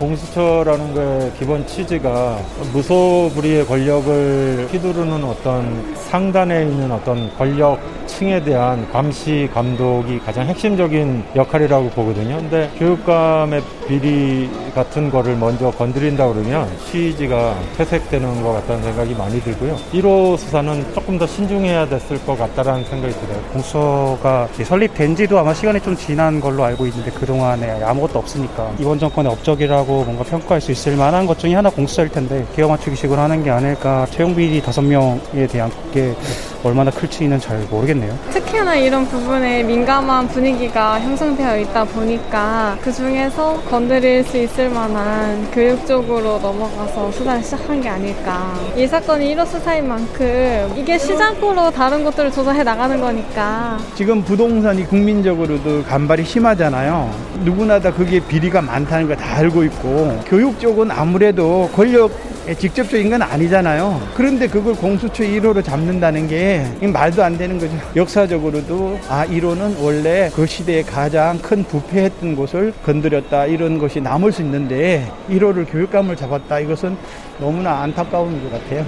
공수처라는 게 기본 취지가 무소불위의 권력을 휘두르는 어떤 상단에 있는 어떤 권력층에 대한 감시 감독이 가장 핵심적인 역할이라고 보거든요. 근데 교육감의 비리 같은 거를 먼저 건드린다 그러면 취지가 퇴색되는 것 같다는 생각이 많이 들고요. 1호 수사는 조금 더 신중해야 됐을 것 같다라는 생각이 들어요. 공수처가 설립된 지도 아마 시간이 좀 지난 걸로 알고 있는데 그동안에 아무것도 없으니까 이번 정권의 업적이라고 하고 뭔가 평가할 수 있을 만한 것 중에 하나 공수처일 텐데 기어 맞추기식으로 하는 게 아닐까 채용 비리 다섯 명에 대한 게 얼마나 클지는 잘 모르겠네요. 특히나 이런 부분에 민감한 분위기가 형성되어 있다 보니까 그 중에서 건드릴 수 있을 만한 교육 쪽으로 넘어가서 수사를 시작한 게 아닐까. 이 사건이 1호 수사인 만큼 이게 시장으로 다른 것들을 조사해 나가는 거니까. 지금 부동산이 국민적으로도 간발이 심하잖아요. 누구나 다 그게 비리가 많다는 걸 다 알고 있고 교육 쪽은 아무래도 권력 직접적인 건 아니잖아요. 그런데 그걸 공수처 1호로 잡는다는 게 말도 안 되는 거죠. 역사적으로도 아 1호는 원래 그 시대에 가장 큰 부패했던 곳을 건드렸다 이런 것이 남을 수 있는데 1호를 교육감을 잡았다 이것은 너무나 안타까운 것 같아요.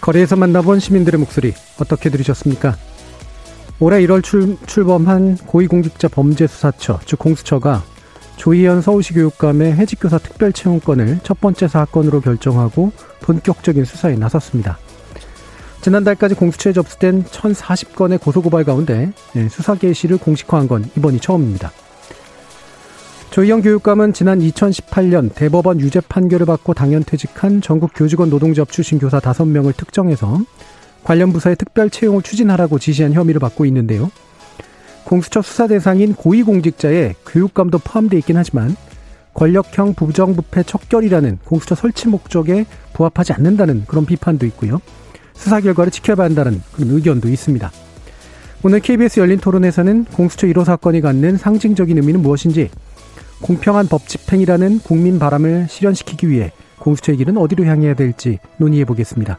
거리에서 만나본 시민들의 목소리 어떻게 들으셨습니까? 올해 1월 출, 출범한 고위공직자 범죄수사처, 즉 공수처가 조희연 서울시 교육감의 해직교사 특별채용권을 첫 번째 사건으로 결정하고 본격적인 수사에 나섰습니다. 지난달까지 공수처에 접수된 1,040건의 고소고발 가운데 예, 수사 개시를 공식화한 건 이번이 처음입니다. 조희연 교육감은 지난 2018년 대법원 유죄 판결을 받고 당연 퇴직한 전국 교직원 노동조합 출신 교사 5명을 특정해서 관련 부서의 특별 채용을 추진하라고 지시한 혐의를 받고 있는데요. 공수처 수사 대상인 고위공직자의 교육감도 포함되어 있긴 하지만 권력형 부정부패 척결이라는 공수처 설치 목적에 부합하지 않는다는 그런 비판도 있고요. 수사 결과를 지켜봐야 한다는 그런 의견도 있습니다. 오늘 KBS 열린 토론에서는 공수처 1호 사건이 갖는 상징적인 의미는 무엇인지 공평한 법 집행이라는 국민 바람을 실현시키기 위해 공수처의 길은 어디로 향해야 될지 논의해 보겠습니다.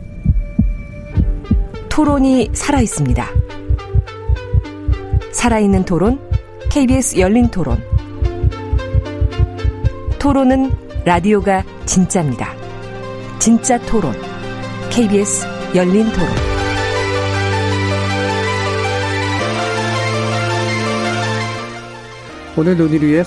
토론이 살아 있습니다. 살아있는 토론, KBS 열린 토론. 토론은 라디오가 진짜입니다. 진짜 토론, KBS 열린 토론. 오늘 논의를 위해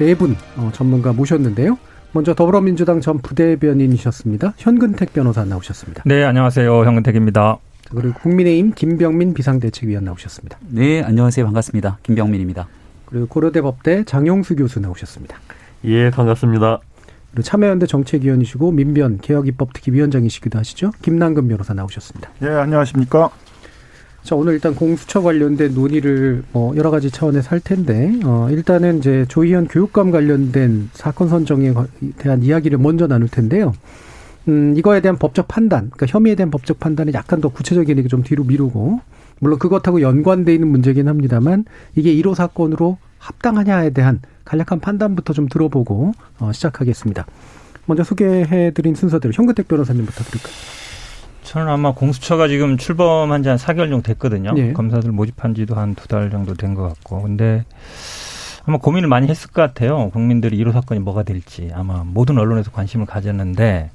네분 어, 전문가 모셨는데요. 먼저 더불어민주당 전 부대변인이셨습니다. 현근택 변호사 나오셨습니다. 네, 안녕하세요. 현근택입니다. 그리고 국민의힘 김병민 비상대책위원 나오셨습니다. 네, 안녕하세요. 반갑습니다. 김병민입니다. 그리고 고려대 법대 장용수 교수 나오셨습니다. 예, 반갑습니다. 그리고 참여연대 정책위원이시고 민변 개혁입법특위위원장이시기도 하시죠. 김남근 변호사 나오셨습니다. 예, 안녕하십니까. 자, 오늘 일단 공수처 관련된 논의를 뭐 여러 가지 차원에서 할 텐데, 어, 일단은 이제 조희연 교육감 관련된 사건 선정에 대한 이야기를 먼저 나눌 텐데요. 음, 이거에 대한 법적 판단, 그러니까 혐의에 대한 법적 판단은 약간 더 구체적인 얘기 좀 뒤로 미루고, 물론 그것하고 연관돼 있는 문제긴 합니다만, 이게 1호 사건으로 합당하냐에 대한 간략한 판단부터 좀 들어보고, 어, 시작하겠습니다. 먼저 소개해드린 순서대로 현근택 변호사님부터 드릴까요? 저는 아마 공수처가 지금 출범한 지 한 4개월 정도 됐거든요. 예. 검사들 모집한 지도 한 두 달 정도 된 것 같고. 근데 아마 고민을 많이 했을 것 같아요. 국민들이 1호 사건이 뭐가 될지. 아마 모든 언론에서 관심을 가졌는데,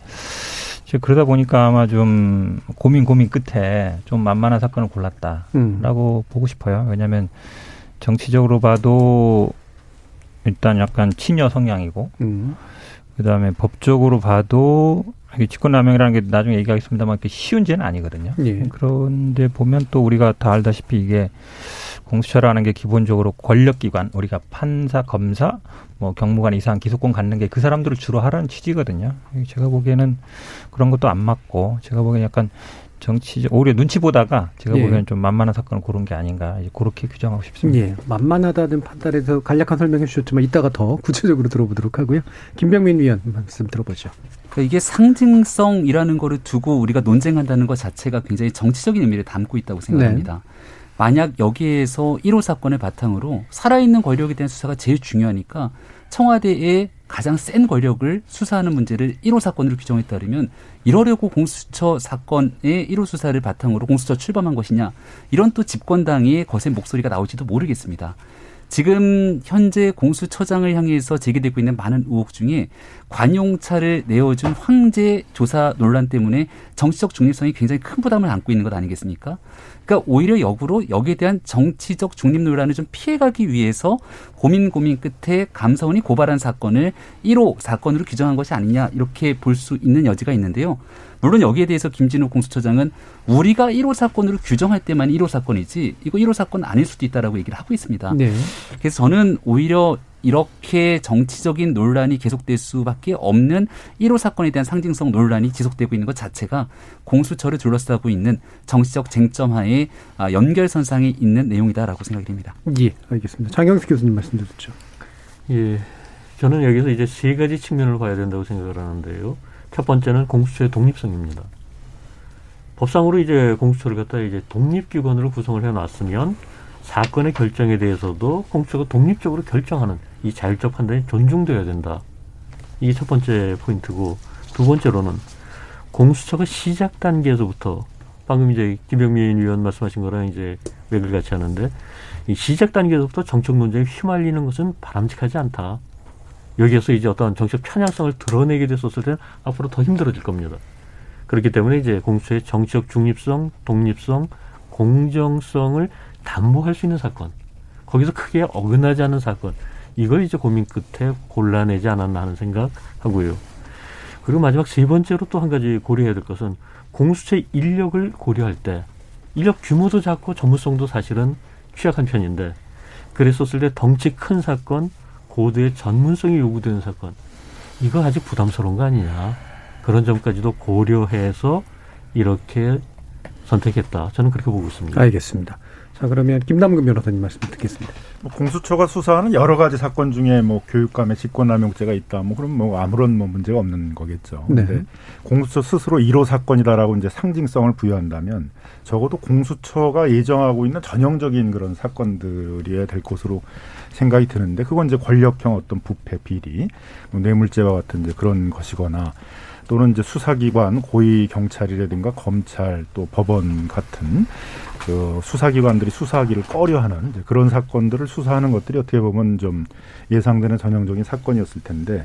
이제 그러다 보니까 아마 좀 고민 고민 끝에 좀 만만한 사건을 골랐다라고 음. 보고 싶어요. 왜냐하면 정치적으로 봐도 일단 약간 친여 성향이고, 음. 그 다음에 법적으로 봐도 이게 직권남용이라는 게 나중에 얘기하겠습니다만 쉬운 죄는 아니거든요. 예. 그런데 보면 또 우리가 다 알다시피 이게 공수처라는 게 기본적으로 권력기관, 우리가 판사, 검사, 뭐 경무관 이상 기소권 갖는 게 그 사람들을 주로 하라는 취지거든요. 제가 보기에는 그런 것도 안 맞고 제가 보기에는 약간 정치적 오히려 눈치 보다가 제가 예. 보기에는 좀 만만한 사건을 고른 게 아닌가 그렇게 규정하고 싶습니다. 예. 만만하다는 판단에서 간략한 설명해 주셨지만 이따가 더 구체적으로 들어보도록 하고요. 김병민 위원 말씀 들어보죠. 그러니까 이게 상징성이라는 거를 두고 우리가 논쟁한다는 것 자체가 굉장히 정치적인 의미를 담고 있다고 생각합니다. 네. 만약 여기에서 1호 사건을 바탕으로 살아있는 권력에 대한 수사가 제일 중요하니까 청와대의 가장 센 권력을 수사하는 문제를 1호 사건으로 규정했다면 이러려고 공수처 사건의 1호 수사를 바탕으로 공수처 출범한 것이냐 이런 또 집권당의 거센 목소리가 나올지도 모르겠습니다. 지금 현재 공수처장을 향해서 제기되고 있는 많은 의혹 중에 관용차를 내어준 황제 조사 논란 때문에 정치적 중립성이 굉장히 큰 부담을 안고 있는 것 아니겠습니까? 그러니까 오히려 역으로 여기에 대한 정치적 중립 논란을 좀 피해가기 위해서 고민 고민 끝에 감사원이 고발한 사건을 1호 사건으로 규정한 것이 아니냐 이렇게 볼 수 있는 여지가 있는데요. 물론 여기에 대해서 김진욱 공수처장은 우리가 1호 사건으로 규정할 때만 1호 사건이지 이거 1호 사건 아닐 수도 있다라고 얘기를 하고 있습니다. 네. 그래서 저는 오히려 이렇게 정치적인 논란이 계속될 수밖에 없는 1호 사건에 대한 상징성 논란이 지속되고 있는 것 자체가 공수처를 둘러싸고 있는 정치적 쟁점하에 아, 연결선상에 있는 내용이다라고 생각이 됩니다. 예, 알겠습니다. 장영수 교수님 말씀 드렸죠. 예, 저는 여기서 이제 세 가지 측면을 봐야 된다고 생각을 하는데요. 첫 번째는 공수처의 독립성입니다. 법상으로 이제 공수처를 갖다 이제 독립기관으로 구성을 해놨으면 사건의 결정에 대해서도 공수처가 독립적으로 결정하는 이 자율적 판단이 존중돼야 된다. 이게 첫 번째 포인트고 두 번째로는 공수처가 시작 단계에서부터 방금 이제 김병민 위원 말씀하신 거랑 이제 맥을 같이 하는데 이 시작 단계에서부터 정책 논쟁에 휘말리는 것은 바람직하지 않다. 여기에서 이제 어떤 정책 편향성을 드러내게 됐었을 때는 앞으로 더 힘들어질 겁니다. 그렇기 때문에 이제 공수처의 정치적 중립성, 독립성, 공정성을 담보할 수 있는 사건, 거기서 크게 어긋나지 않은 사건, 이걸 이제 고민 끝에 골라내지 않았나 하는 생각하고요. 그리고 마지막 세 번째로 또 한 가지 고려해야 될 것은 공수처의 인력을 고려할 때 인력 규모도 작고 전문성도 사실은 취약한 편인데 그랬었을 때 덩치 큰 사건, 고도의 전문성이 요구되는 사건 이거 아직 부담스러운 거 아니냐 그런 점까지도 고려해서 이렇게 선택했다. 저는 그렇게 보고 있습니다. 알겠습니다. 자 그러면 김남근 변호사님 말씀 듣겠습니다. 뭐 공수처가 수사하는 여러 가지 사건 중에 뭐 교육감의 직권남용죄가 있다. 뭐 그럼 뭐 아무런 뭐 문제가 없는 거겠죠. 네. 근데 공수처 스스로 1호 사건이다라고 이제 상징성을 부여한다면 적어도 공수처가 예정하고 있는 전형적인 그런 사건들이어야 될 것으로 생각이 드는데 그건 이제 권력형 어떤 부패 비리, 뭐 뇌물죄와 같은 이제 그런 것이거나 또는 이제 수사기관, 고위 경찰이라든가 검찰 또 법원 같은 그 수사기관들이 수사하기를 꺼려하는 그런 사건들을 수사하는 것들이 어떻게 보면 좀 예상되는 전형적인 사건이었을 텐데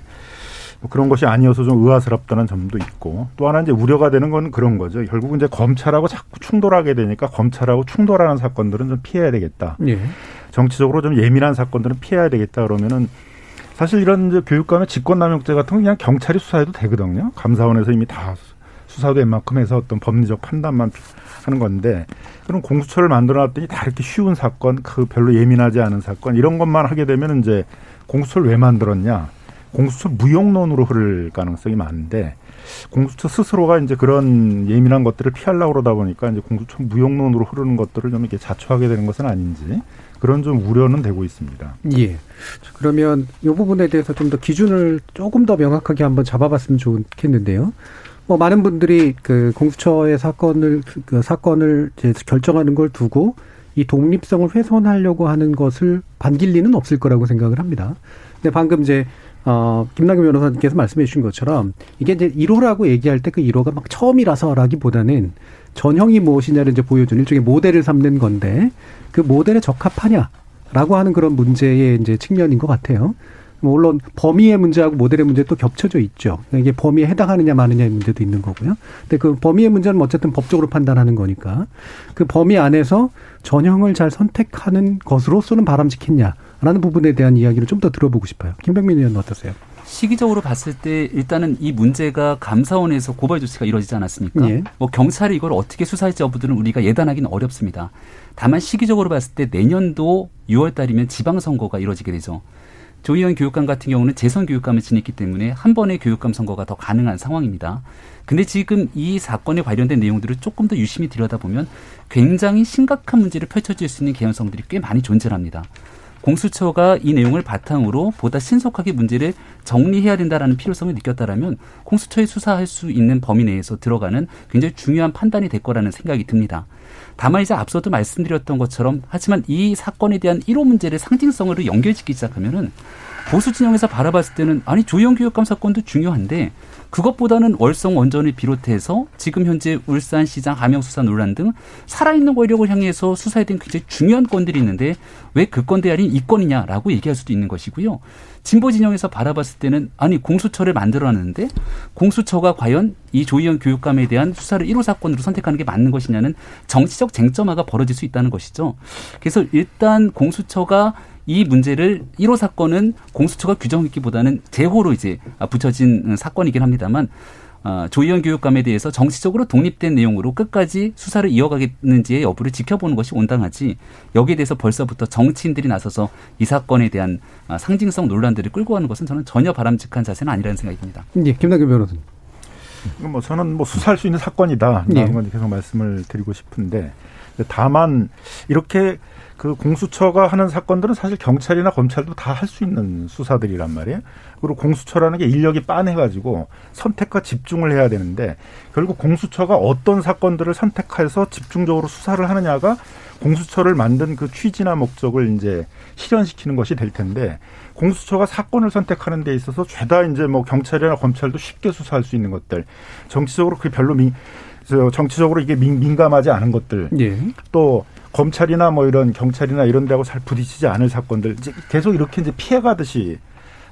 뭐 그런 것이 아니어서 좀 의아스럽다는 점도 있고 또 하나 이제 우려가 되는 건 그런 거죠. 결국은 이제 검찰하고 자꾸 충돌하게 되니까 검찰하고 충돌하는 사건들은 좀 피해야 되겠다. 예. 정치적으로 좀 예민한 사건들은 피해야 되겠다 그러면은 사실 이런 이제 교육감의 직권남용죄 같은 건 그냥 경찰이 수사해도 되거든요. 감사원에서 이미 다 수사된 만큼 해서 어떤 법리적 판단만 하는 건데 그럼 공수처를 만들어놨더니 다 이렇게 쉬운 사건, 그 별로 예민하지 않은 사건 이런 것만 하게 되면 이제 공수처를 왜 만들었냐? 공수처 무용론으로 흐를 가능성이 많은데 공수처 스스로가 이제 그런 예민한 것들을 피하려고 그러다 보니까 이제 공수처 무용론으로 흐르는 것들을 좀 이렇게 자초하게 되는 것은 아닌지 그런 좀 우려는 되고 있습니다. 예. 그러면 이 부분에 대해서 좀 더 기준을 조금 더 명확하게 한번 잡아봤으면 좋겠는데요. 뭐 많은 분들이 그 공수처의 사건을 그 사건을 이제 결정하는 걸 두고 이 독립성을 훼손하려고 하는 것을 반길 리는 없을 거라고 생각을 합니다. 근데 방금 이제 어, 김남규 변호사님께서 말씀해 주신 것처럼 이게 이제 1호라고 얘기할 때 그 1호가 막 처음이라서라기보다는 전형이 무엇이냐를 이제 보여주는 일종의 모델을 삼는 건데 그 모델에 적합하냐라고 하는 그런 문제의 이제 측면인 것 같아요. 뭐 물론 범위의 문제하고 모델의 문제 또 겹쳐져 있죠. 이게 범위에 해당하느냐 마느냐의 문제도 있는 거고요. 근데 그 범위의 문제는 어쨌든 법적으로 판단하는 거니까 그 범위 안에서 전형을 잘 선택하는 것으로서는 바람직했냐라는 부분에 대한 이야기를 좀 더 들어보고 싶어요. 김병민 의원 어떠세요? 시기적으로 봤을 때 일단은 이 문제가 감사원에서 고발 조치가 이루어지지 않았습니까? 예. 뭐 경찰이 이걸 어떻게 수사할지 여부들은 우리가 예단하기는 어렵습니다. 다만 시기적으로 봤을 때 내년도 6월 달이면 지방선거가 이루어지게 되죠. 조희연 교육감 같은 경우는 재선 교육감을 지냈기 때문에 한 번의 교육감 선거가 더 가능한 상황입니다. 근데 지금 이 사건에 관련된 내용들을 조금 더 유심히 들여다보면 굉장히 심각한 문제를 펼쳐질 수 있는 개연성들이 꽤 많이 존재합니다. 공수처가 이 내용을 바탕으로 보다 신속하게 문제를 정리해야 된다라는 필요성을 느꼈다라면 공수처에 수사할 수 있는 범위 내에서 들어가는 굉장히 중요한 판단이 될 거라는 생각이 듭니다. 다만 이제 앞서도 말씀드렸던 것처럼 하지만 이 사건에 대한 1호 문제를 상징성으로 연결짓기 시작하면은 보수 진영에서 바라봤을 때는 아니 조영 교육감 사건도 중요한데 그것보다는 월성 원전을 비롯해서 지금 현재 울산시장 하명 수사 논란 등 살아있는 권력을 향해서 수사에 대한 굉장히 중요한 건들이 있는데 왜 그 건대 아닌 이 건이냐라고 얘기할 수도 있는 것이고요. 진보 진영에서 바라봤을 때는 아니 공수처를 만들어놨는데 공수처가 과연 이 조희연 교육감에 대한 수사를 1호 사건으로 선택하는 게 맞는 것이냐는 정치적 쟁점화가 벌어질 수 있다는 것이죠. 그래서 일단 공수처가 이 문제를 1호 사건은 공수처가 규정했기보다는 제호로 이제 붙여진 사건이긴 합니다만 어, 조희연 교육감에 대해서 정치적으로 독립된 내용으로 끝까지 수사를 이어가겠는지의 여부를 지켜보는 것이 온당하지 여기에 대해서 벌써부터 정치인들이 나서서 이 사건에 대한 어, 상징성 논란들을 끌고 가는 것은 저는 전혀 바람직한 자세는 아니라는 생각이 듭니다. 예, 김남규 변호사님. 뭐 저는 뭐 수사할 수 있는 사건이다. 예. 건 계속 말씀을 드리고 싶은데 다만 이렇게 그 공수처가 하는 사건들은 사실 경찰이나 검찰도 다 할 수 있는 수사들이란 말이에요. 그리고 공수처라는 게 인력이 빤해가지고 선택과 집중을 해야 되는데 결국 공수처가 어떤 사건들을 선택해서 집중적으로 수사를 하느냐가 공수처를 만든 그 취지나 목적을 이제 실현시키는 것이 될 텐데 공수처가 사건을 선택하는 데 있어서 죄다 이제 뭐 경찰이나 검찰도 쉽게 수사할 수 있는 것들 정치적으로 그게 별로 민 정치적으로 이게 민, 감하지 않은 것들 예. 또 검찰이나 뭐 이런 경찰이나 이런 데하고 잘 부딪히지 않을 사건들 이제 계속 이렇게 이제 피해가듯이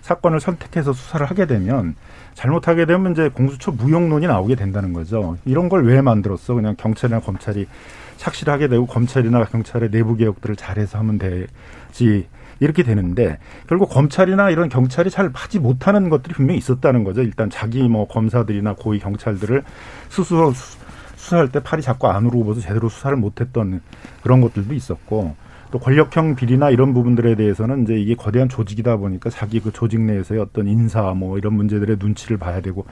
사건을 선택해서 수사를 하게 되면 잘못하게 되면 이제 공수처 무용론이 나오게 된다는 거죠. 이런 걸 왜 만들었어? 그냥 경찰이나 검찰이 착실하게 되고 검찰이나 경찰의 내부 개혁들을 잘해서 하면 되지. 이렇게 되는데 결국 검찰이나 이런 경찰이 잘 하지 못하는 것들이 분명히 있었다는 거죠. 일단 자기 뭐 검사들이나 고위 경찰들을 스스로 수사할 때 팔이 자꾸 안으로 굽어서 제대로 수사를 못했던 그런 것들도 있었고 또 권력형 비리나 이런 부분들에 대해서는 이제 이게 거대한 조직이다 보니까 자기 그 조직 내에서의 어떤 인사 뭐 이런 문제들의 눈치를 봐야 되고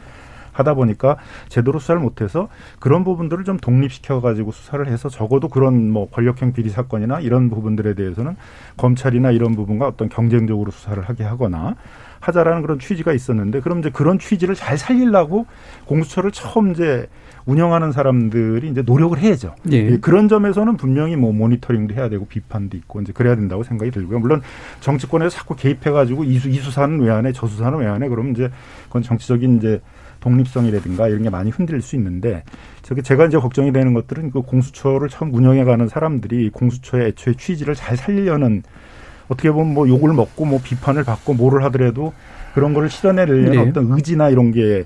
하다 보니까 제대로 수사를 못해서 그런 부분들을 좀 독립시켜 가지고 수사를 해서 적어도 그런 뭐 권력형 비리 사건이나 이런 부분들에 대해서는 검찰이나 이런 부분과 어떤 경쟁적으로 수사를 하게 하거나 하자라는 그런 취지가 있었는데 그럼 이제 그런 취지를 잘 살리려고 공수처를 처음 이제 운영하는 사람들이 이제 노력을 해야죠. 예. 예. 그런 점에서는 분명히 뭐 모니터링도 해야 되고 비판도 있고 이제 그래야 된다고 생각이 들고요. 물론 정치권에서 자꾸 개입해가지고 이수 이수사는 왜 안 해, 저수사는 왜 안 해? 그러면 이제 그건 정치적인 이제 독립성이라든가 이런 게 많이 흔들릴 수 있는데 저게 제가 이제 걱정이 되는 것들은 그 공수처를 처음 운영해가는 사람들이 공수처의 애초에 취지를 잘 살리려는 어떻게 보면 뭐 욕을 먹고 뭐 비판을 받고 뭐를 하더라도 그런 거를 실현해내려는 네. 어떤 의지나 이런 게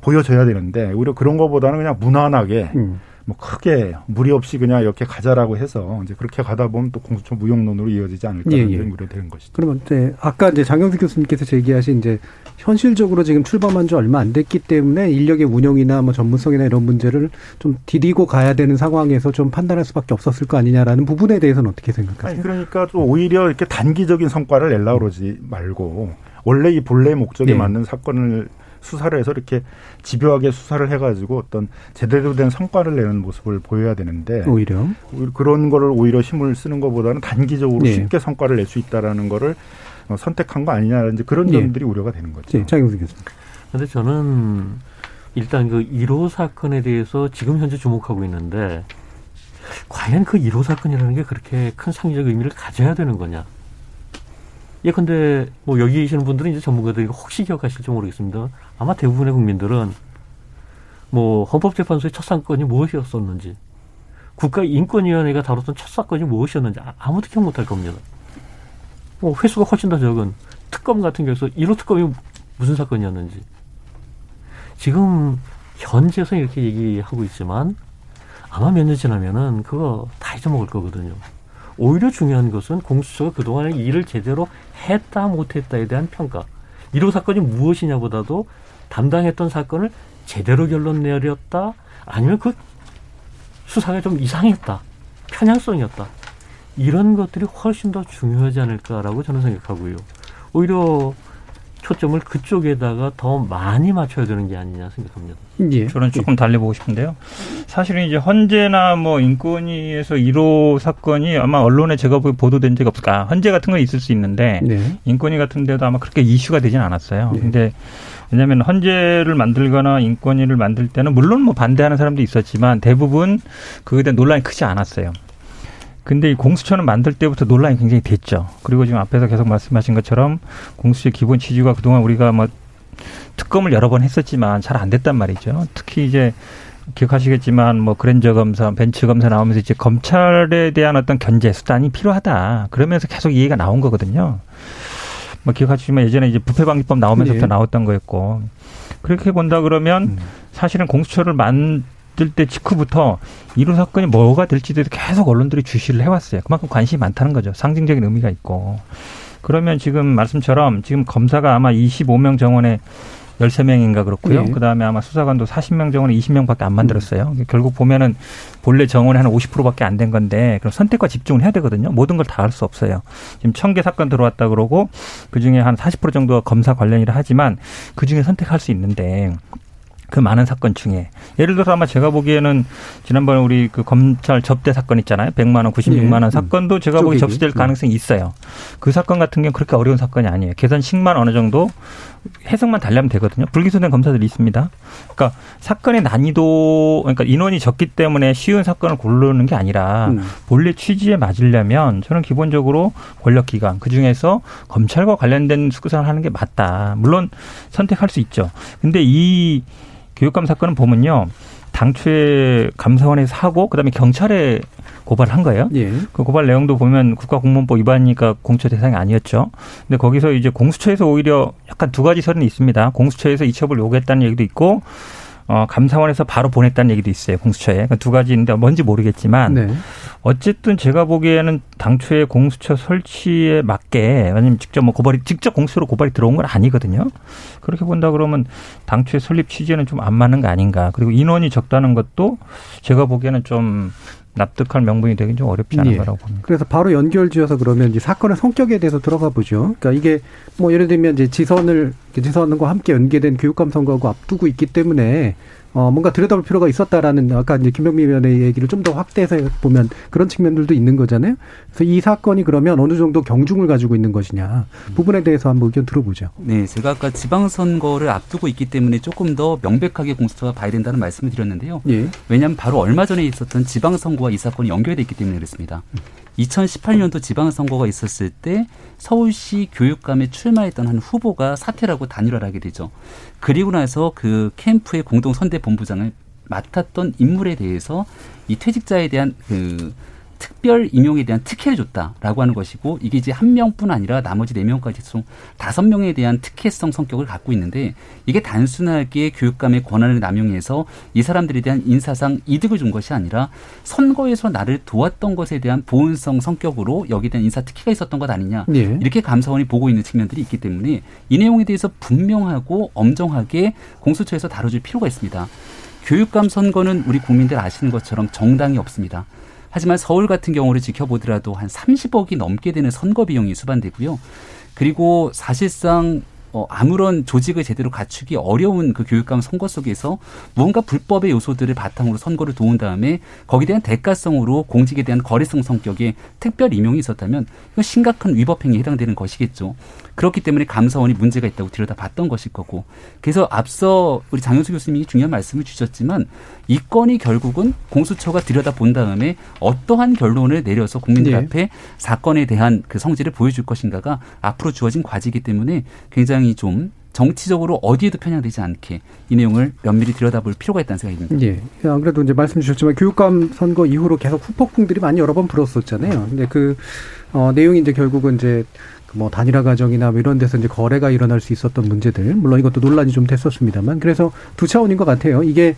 보여져야 되는데 오히려 그런 것보다는 그냥 무난하게 음. 뭐 크게 무리 없이 그냥 이렇게 가자라고 해서 이제 그렇게 가다 보면 또 공수처 무용론으로 이어지지 않을까라는 예, 예. 우려 되는 것이죠. 그러면 이제 아까 이제 장영수 교수님께서 제기하신 이제 현실적으로 지금 출범한 지 얼마 안 됐기 때문에 인력의 운영이나 뭐 전문성이나 이런 문제를 좀 디디고 가야 되는 상황에서 좀 판단할 수밖에 없었을 거 아니냐라는 부분에 대해서는 어떻게 생각하세요? 아니, 그러니까 또 오히려 이렇게 단기적인 성과를 낼라 그러지 말고 원래 이 본래 목적에 네. 맞는 사건을 수사를 해서 이렇게 집요하게 수사를 해가지고 어떤 제대로 된 성과를 내는 모습을 보여야 되는데 오히려 그런 거를 오히려 힘을 쓰는 것보다는 단기적으로 네. 쉽게 성과를 낼 수 있다라는 거를 어, 선택한 거 아니냐라는 그런 네. 점들이 우려가 되는 거죠. 네, 장영수 교수님. 근데 저는 일단 그 1호 사건에 대해서 지금 현재 주목하고 있는데 과연 그 1호 사건이라는 게 그렇게 큰 상징적 의미를 가져야 되는 거냐? 예컨대 뭐 여기 계시는 분들은 이제 전문가들이 혹시 기억하실지 모르겠습니다. 아마 대부분의 국민들은 뭐 헌법재판소의 첫 사건이 무엇이었었는지 국가인권위원회가 다뤘던 첫 사건이 무엇이었는지 아, 아무도 기억 못할 겁니다. 뭐 횟수가 훨씬 더 적은 특검 같은 경우에서 1호 특검이 무슨 사건이었는지 지금 현재에서 이렇게 얘기하고 있지만 아마 몇 년 지나면은 그거 다 잊어먹을 거거든요. 오히려 중요한 것은 공수처가 그동안의 일을 제대로 했다 못했다에 대한 평가. 1호 사건이 무엇이냐보다도 담당했던 사건을 제대로 결론 내렸다 아니면 그 수사가 좀 이상했다 편향성이었다 이런 것들이 훨씬 더 중요하지 않을까라고 저는 생각하고요. 오히려 초점을 그쪽에다가 더 많이 맞춰야 되는 게 아니냐 생각합니다. 예. 저는 조금 달래보고 싶은데요. 사실은 이제 헌재나 뭐 인권위에서 1호 사건이 아마 언론에 제가 보도된 적이 없을까. 헌재 같은 건 있을 수 있는데 네. 인권위 같은 데도 아마 그렇게 이슈가 되지는 않았어요. 네. 근데 왜냐하면 헌재를 만들거나 인권위를 만들 때는 물론 뭐 반대하는 사람도 있었지만 대부분 그에 대한 논란이 크지 않았어요. 근데 이 공수처는 만들 때부터 논란이 굉장히 됐죠. 그리고 지금 앞에서 계속 말씀하신 것처럼 공수처의 기본 취지가 그동안 우리가 뭐 특검을 여러 번 했었지만 잘 안 됐단 말이죠. 특히 이제 기억하시겠지만 뭐 그랜저 검사, 벤츠 검사 나오면서 이제 검찰에 대한 어떤 견제 수단이 필요하다. 그러면서 계속 이해가 나온 거거든요. 뭐 기억하시지만 예전에 이제 부패방지법 나오면서부터 네. 나왔던 거였고 그렇게 본다 그러면 음. 사실은 공수처를 만 만들 때 직후부터 이런 사건이 뭐가 대해서 계속 언론들이 주시를 해왔어요. 그만큼 관심이 많다는 거죠. 상징적인 의미가 있고. 그러면 지금 말씀처럼 지금 검사가 아마 25명 정원에 13명인가 그렇고요. 네. 그다음에 아마 수사관도 40명 정원에 20명밖에 안 만들었어요. 음. 결국 보면은 본래 정원에 한 50%밖에 안 된 건데 그럼 선택과 집중을 해야 되거든요. 모든 걸 다 할 수 없어요. 지금 천 개 사건 들어왔다 그러고 그중에 한40% 정도가 검사 관련이라 하지만 그중에 선택할 수 있는데 그 많은 사건 중에 예를 들어서 아마 제가 보기에는 지난번에 우리 그 검찰 접대 사건 있잖아요. 100만 원, 96만 원 네. 사건도 제가 보기 접수될 네. 가능성이 있어요. 그 사건 같은 경우는 그렇게 어려운 사건이 아니에요. 계산식만 어느 정도 해석만 달려면 되거든요. 불기소된 검사들이 있습니다. 그러니까 사건의 난이도 그러니까 인원이 적기 때문에 쉬운 사건을 고르는 게 아니라 음. 본래 취지에 맞으려면 저는 기본적으로 권력기관 그 중에서 검찰과 관련된 수사를 하는 게 맞다. 물론 선택할 수 있죠. 근데 이 교육감 사건은 보면요. 당초에 감사원에서 하고 그다음에 경찰에 고발을 한 거예요. 예. 그 고발 내용도 보면 국가공무원법 위반이니까 공처 대상이 아니었죠. 근데 거기서 이제 공수처에서 오히려 약간 두 가지 설은 있습니다. 공수처에서 이첩을 요구했다는 얘기도 있고 어, 감사원에서 바로 보냈다는 얘기도 있어요. 공수처에. 그러니까 두 가지인데 뭔지 모르겠지만 네. 어쨌든 제가 보기에는 당초에 공수처 설치에 맞게 아니면 직접 뭐 고발이 직접 공수처로 고발이 들어온 건 아니거든요. 그렇게 본다 그러면 당초에 설립 취지에는 좀 안 맞는 거 아닌가. 그리고 인원이 적다는 것도 제가 보기에는 좀 납득할 명분이 되긴 좀 어렵지 않은 예. 거라고 봅니다. 그래서 바로 연결지어서 그러면 이제 사건의 성격에 대해서 들어가 보죠. 그러니까 이게 뭐 예를 들면 이제 지선을 지선과 함께 연계된 교육감 선거하고 앞두고 있기 때문에 어, 뭔가 들여다볼 필요가 있었다라는 아까 이제 김병민 의원의 얘기를 좀 더 확대해서 보면 그런 측면들도 있는 거잖아요. 그래서 이 사건이 그러면 어느 정도 경중을 가지고 있는 것이냐 부분에 대해서 한번 의견 들어보죠. 네, 제가 아까 지방선거를 앞두고 있기 때문에 조금 더 명백하게 공수처가 봐야 된다는 말씀을 드렸는데요. 예. 왜냐하면 바로 얼마 전에 있었던 지방선거와 이 사건이 연결돼 있기 때문에 그렇습니다. 2018년도 지방선거가 있었을 때 서울시 교육감에 출마했던 한 후보가 사퇴를 하고 단일화를 하게 되죠. 그리고 나서 그 캠프의 공동선대 본부장을 맡았던 인물에 대해서 이 퇴직자에 대한 그 특별 임용에 대한 특혜를 줬다라고 하는 것이고 이게 이제 한 명뿐 아니라 나머지 네 명까지 총 다섯 명에 대한 특혜성 성격을 갖고 있는데 이게 단순하게 교육감의 권한을 남용해서 이 사람들에 대한 인사상 이득을 준 것이 아니라 선거에서 나를 도왔던 것에 대한 보은성 성격으로 여기에 대한 인사 특혜가 있었던 것 아니냐 네. 이렇게 감사원이 보고 있는 측면들이 있기 때문에 이 내용에 대해서 분명하고 엄정하게 공수처에서 다뤄줄 필요가 있습니다. 교육감 선거는 우리 국민들 아시는 것처럼 정당이 없습니다. 하지만 서울 같은 경우를 지켜보더라도 한 30억이 넘게 되는 선거 비용이 수반되고요. 그리고 사실상 어, 아무런 조직을 제대로 갖추기 어려운 그 교육감 선거 속에서 무언가 불법의 요소들을 바탕으로 선거를 도운 다음에 거기에 대한 대가성으로 공직에 대한 거래성 성격의 특별 임용이 있었다면 이건 심각한 위법 행위에 해당되는 것이겠죠. 그렇기 때문에 감사원이 문제가 있다고 들여다봤던 것일 거고 그래서 앞서 우리 장현수 교수님이 중요한 말씀을 주셨지만 이 건이 결국은 공수처가 들여다본 다음에 어떠한 결론을 내려서 국민들 네. 앞에 사건에 대한 그 성질을 보여줄 것인가가 앞으로 주어진 과제이기 때문에 굉장히 좀 정치적으로 어디에도 편향되지 않게 이 내용을 면밀히 들여다볼 필요가 있다는 생각이 듭니다. 예. 안 그래도 이제 말씀 주셨지만 교육감 선거 이후로 계속 후폭풍들이 많이 여러 번 불었었잖아요. 근데 그, 어, 내용이 이제 결국은 이제 뭐 단일화 과정이나 뭐 이런 데서 이제 거래가 일어날 수 있었던 문제들 물론 이것도 논란이 좀 됐었습니다만 그래서 두 차원인 것 같아요. 이게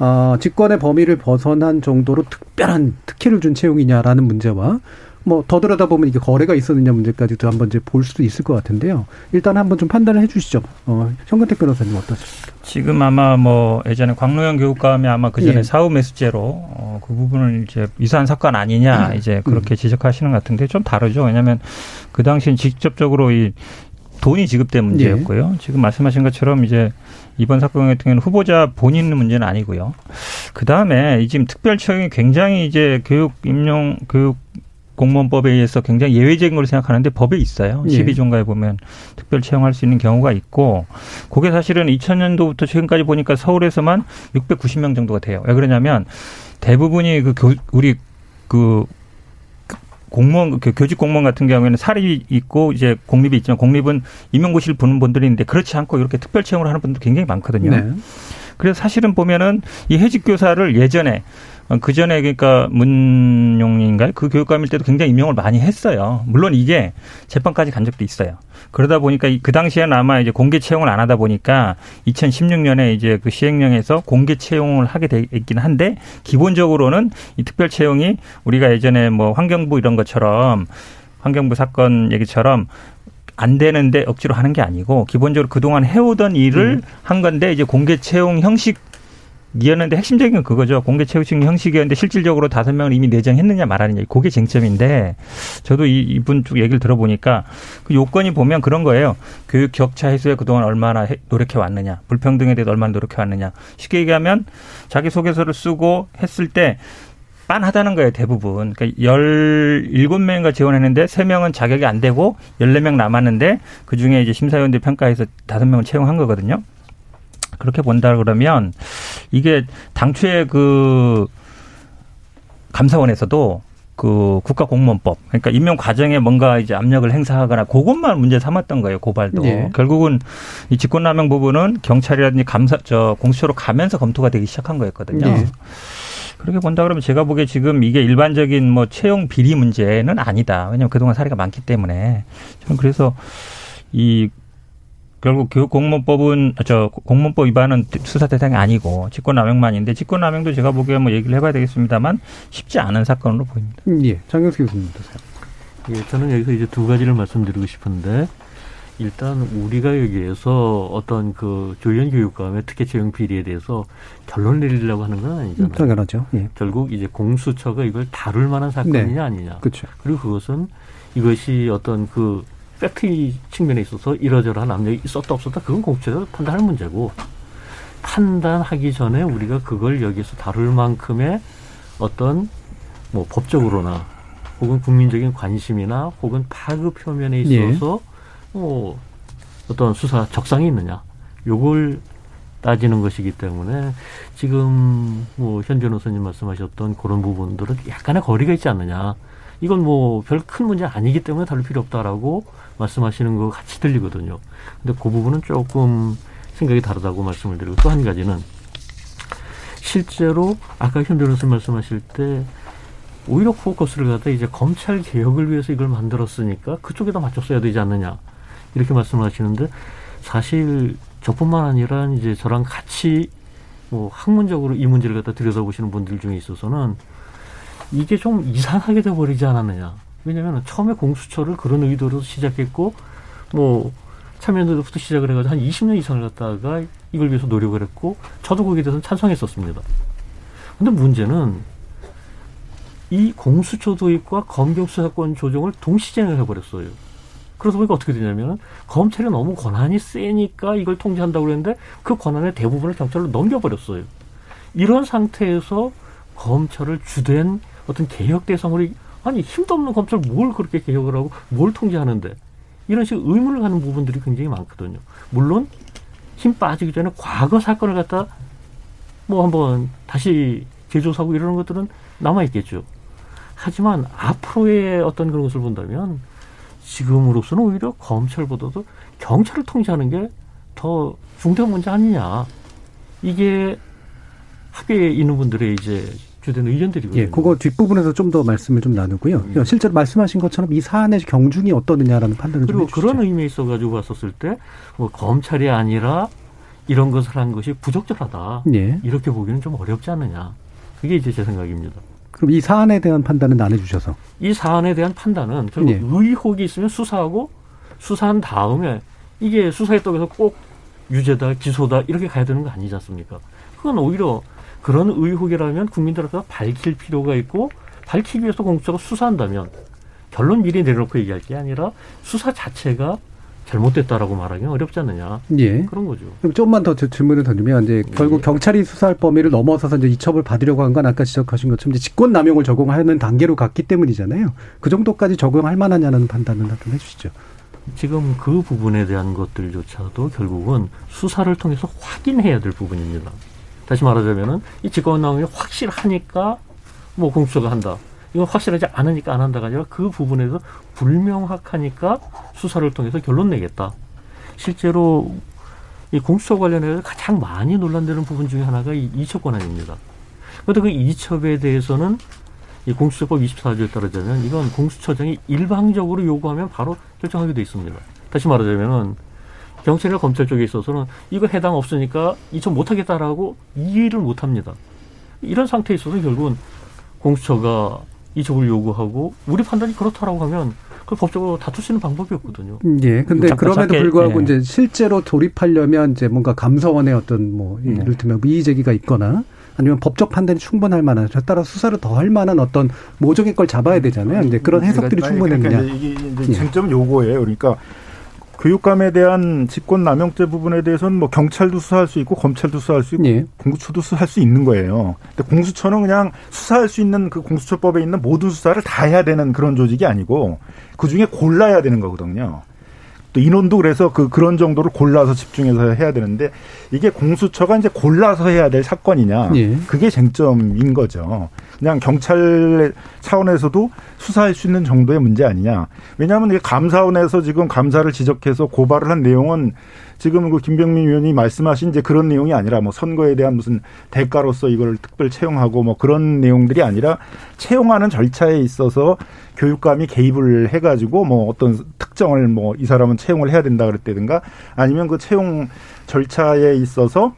어, 직권의 범위를 벗어난 정도로 특별한 특혜를 준 채용이냐라는 문제와 뭐 더 들여다보면 이게 거래가 있었느냐 문제까지도 한번 이제 볼 수도 있을 것 같은데요. 일단 한번 좀 판단을 해주시죠. 어, 현근택 변호사님 어떠십니까? 지금 아마 뭐 예전에 광노현 교육감이 아마 그 전에 예. 사후 매수죄로 어, 그 부분을 이제 유사한 사건 아니냐 음. 이제 그렇게 음. 지적하시는 것 같은데 좀 다르죠. 왜냐하면 그 당시엔 직접적으로 이 돈이 지급된 문제였고요. 예. 지금 말씀하신 것처럼 이제 이번 사건 같은 경우는 후보자 본인 문제는 아니고요. 그 다음에 지금 특별 처형이 굉장히 이제 교육 임용 교육 공무원법에 의해서 굉장히 예외적인 걸 생각하는데 법에 있어요. 예. 12종가에 보면 특별 채용할 수 있는 경우가 있고 그게 사실은 2000년도부터 최근까지 보니까 서울에서만 690명 정도가 돼요. 왜 그러냐면 대부분이 그 교, 우리 그 공무원 그 교직 공무원 같은 경우에는 사립이 있고 이제 공립이 있지만 공립은 임용고시를 보는 분들이 있는데 그렇지 않고 이렇게 특별 채용을 하는 분들 굉장히 많거든요. 네. 그래서 사실은 보면은 이 해직 교사를 예전에 어, 그 전에 그러니까 문용인가요? 그 교육감일 때도 굉장히 임명을 많이 했어요. 물론 이게 재판까지 간 적도 있어요. 그러다 보니까 그 당시에는 아마 이제 공개 채용을 안 하다 보니까 2016년에 이제 그 시행령에서 공개 채용을 하게 돼 있긴 한데 기본적으로는 이 특별 채용이 우리가 예전에 뭐 환경부 이런 것처럼 환경부 사건 얘기처럼 안 되는데 억지로 하는 게 아니고 기본적으로 그동안 해오던 일을 음. 한 건데 이제 공개 채용 형식 이었는데 핵심적인 건 그거죠. 공개 채우식 형식이었는데 실질적으로 다섯 명을 이미 내정했느냐 말하느냐. 그게 쟁점인데 저도 이, 이분 쪽 얘기를 들어보니까 그 요건이 보면 그런 거예요. 교육 격차 해소에 그동안 얼마나 노력해 왔느냐. 불평등에 대해서 얼마나 노력해 왔느냐. 쉽게 얘기하면 자기 소개서를 쓰고 했을 때 빤하다는 거예요, 대부분. 그러니까 열일곱 명인가 지원했는데 세명은 자격이 안 되고 열네 명 남았는데 그중에 이제 심사위원들 평가해서 다섯 명을 채용한 거거든요. 그렇게 본다 그러면 이게 당초에 그 감사원에서도 그 국가공무원법 그러니까 임명 과정에 뭔가 이제 압력을 행사하거나 그것만 문제 삼았던 거예요 고발도 네. 결국은 이 직권남용 부분은 경찰이라든지 감사 저 공수처로 가면서 검토가 되기 시작한 거였거든요. 네. 그렇게 본다 그러면 제가 보기에 지금 이게 일반적인 뭐 채용 비리 문제는 아니다. 왜냐하면 그동안 사례가 많기 때문에 저는 그래서 이 결국 교육 공무원법은 저 공무원법 위반은 수사 대상이 아니고 직권남용만인데 직권남용도 제가 보기에 뭐 얘기를 해봐야 되겠습니다만 쉽지 않은 사건으로 보입니다. 음, 예, 장경수 교수님 어떠세요? 예, 저는 여기서 이제 두 가지를 말씀드리고 싶은데 일단 우리가 여기에서 어떤 그 조현 교육감의 특혜 채용 비리에 대해서 결론 내리려고 하는 건 아니잖아요. 당연하죠. 예. 결국 이제 공수처가 이걸 다룰 만한 사건이냐 네. 아니냐. 그렇죠. 그리고 그것은 이것이 어떤 그 팩트 측면에 있어서 이러저러한 압력이 있었다 없었다 그건 공수처가 판단할 문제고 판단하기 전에 우리가 그걸 여기서 다룰 만큼의 어떤 뭐 법적으로나 혹은 국민적인 관심이나 혹은 파급 표면에 있어서 예. 뭐 어떤 수사 적상이 있느냐 요걸 따지는 것이기 때문에 지금 뭐 현 변호사님 말씀하셨던 그런 부분들은 약간의 거리가 있지 않느냐 이건 뭐 별 큰 문제 아니기 때문에 다룰 필요 없다라고 말씀하시는 거 같이 들리거든요. 근데 그 부분은 조금 생각이 다르다고 말씀을 드리고 또 한 가지는 실제로 아까 현 변호사 말씀하실 때 오히려 포커스를 갖다 이제 검찰 개혁을 위해서 이걸 만들었으니까 그쪽에다 맞췄어야 되지 않느냐 이렇게 말씀을 하시는데 사실 저뿐만 아니라 이제 저랑 같이 뭐 학문적으로 이 문제를 갖다 들여다보시는 분들 중에 있어서는 이게 좀 이상하게 돼버리지 않았느냐. 왜냐하면 처음에 공수처를 그런 의도로 시작했고 뭐 참여연대부터 시작을 해가지고 한 20년 이상을 갖다가 이걸 위해서 노력을 했고 저도 거기에 대해서 찬성했었습니다. 근데 문제는 이 공수처 도입과 검경 수사권 조정을 동시 진행을 해버렸어요. 그러다 보니까 어떻게 되냐면 검찰이 너무 권한이 세니까 이걸 통제한다고 그랬는데 그 권한의 대부분을 경찰로 넘겨버렸어요. 이런 상태에서 검찰을 주된 어떤 개혁 대상으로 아니 힘도 없는 검찰 뭘 그렇게 개혁을 하고 뭘 통제하는데 이런 식의 의문을 가는 부분들이 굉장히 많거든요. 물론 힘 빠지기 전에 과거 사건을 갖다 뭐 한번 다시 재조사하고 이러는 것들은 남아 있겠죠. 하지만 앞으로의 어떤 그런 것을 본다면 지금으로서는 오히려 검찰보다도 경찰을 통제하는 게 더 중대한 문제 아니냐. 이게 학교에 있는 분들의 이제 주된 의견들이거든요. 예, 그거 뒷부분에서 좀 더 말씀을 좀 나누고요. 예. 실제로 말씀하신 것처럼 이 사안의 경중이 어떠느냐라는 판단을 그리고 그런 의미에 있어 가지고 봤었을 때 뭐 검찰이 아니라 이런 것을 한 것이 부적절하다. 예. 이렇게 보기는 좀 어렵지 않느냐. 그게 이제 제 생각입니다. 그럼 이 사안에 대한 판단은 안 해주셔서 이 사안에 대한 판단은 결국 예. 의혹이 있으면 수사하고 수사한 다음에 이게 수사에 떠서 꼭 유죄다 기소다 이렇게 가야 되는 거 아니지 않습니까? 그건 오히려 그런 의혹이라면 국민들한테 밝힐 필요가 있고 밝히기 위해서 공수처가 수사한다면 결론 미리 내려놓고 얘기할 게 아니라 수사 자체가 잘못됐다라고 말하기 어렵지 않느냐. 예. 그런 거죠. 그럼 조금만 더 질문을 던지면 이제 예. 결국 경찰이 수사할 범위를 넘어서서 이제 이첩을 받으려고 한 건 아까 지적하신 것처럼 이제 직권 남용을 적용하는 단계로 갔기 때문이잖아요. 그 정도까지 적용할 만하냐는 판단을 좀 해주시죠. 지금 그 부분에 대한 것들조차도 결국은 수사를 통해서 확인해야 될 부분입니다. 다시 말하자면은 이 직권 남용이 확실하니까 뭐 공수처가 한다. 이건 확실하지 않으니까 안 한다가 아니라 그 부분에서 불명확하니까 수사를 통해서 결론 내겠다. 실제로 이 공수처 관련해서 가장 많이 논란되는 부분 중에 하나가 이 이첩 권한입니다. 그런데 그 이첩에 대해서는 이 공수처법 24조에 따르자면 이건 공수처장이 일방적으로 요구하면 바로 결정하게 돼 있습니다. 다시 말하자면은 경찰이나 검찰 쪽에 있어서는 이거 해당 없으니까 이첩 못하겠다라고 이해를 못합니다. 이런 상태에 있어서 결국은 공수처가 이적을 요구하고 우리 판단이 그렇다라고 하면 그 법적으로 다툴 수 있는 방법이 없거든요. 예. 근데 그럼에도 불구하고 예. 이제 실제로 돌입하려면 이제 뭔가 감사원의 어떤 뭐 네. 이를테면 이의 제기가 있거나 아니면 법적 판단이 충분할 만한 따라 수사를 더 할 만한 어떤 모종의 걸 잡아야 되잖아요. 이제 그런 해석들이 그러니까 충분했느냐. 그러니까 이게 이제 쟁점 요거예요. 그러니까 교육감에 대한 직권 남용죄 부분에 대해서는 뭐 경찰도 수사할 수 있고 검찰도 수사할 수 있고 예. 공수처도 수사할 수 있는 거예요. 근데 공수처는 그냥 수사할 수 있는 그 공수처법에 있는 모든 수사를 다 해야 되는 그런 조직이 아니고 그 중에 골라야 되는 거거든요. 또 인원도 그래서 그 그런 정도로 골라서 집중해서 해야 되는데 이게 공수처가 이제 골라서 해야 될 사건이냐 예. 그게 쟁점인 거죠. 그냥 경찰 차원에서도 수사할 수 있는 정도의 문제 아니냐. 왜냐하면 이게 감사원에서 지금 감사를 지적해서 고발을 한 내용은 지금 그 김병민 의원이 말씀하신 이제 그런 내용이 아니라 뭐 선거에 대한 무슨 대가로서 이걸 특별 채용하고 뭐 그런 내용들이 아니라 채용하는 절차에 있어서 교육감이 개입을 해가지고 뭐 어떤 특정을 뭐 이 사람은 채용을 해야 된다 그랬다든가 아니면 그 채용 절차에 있어서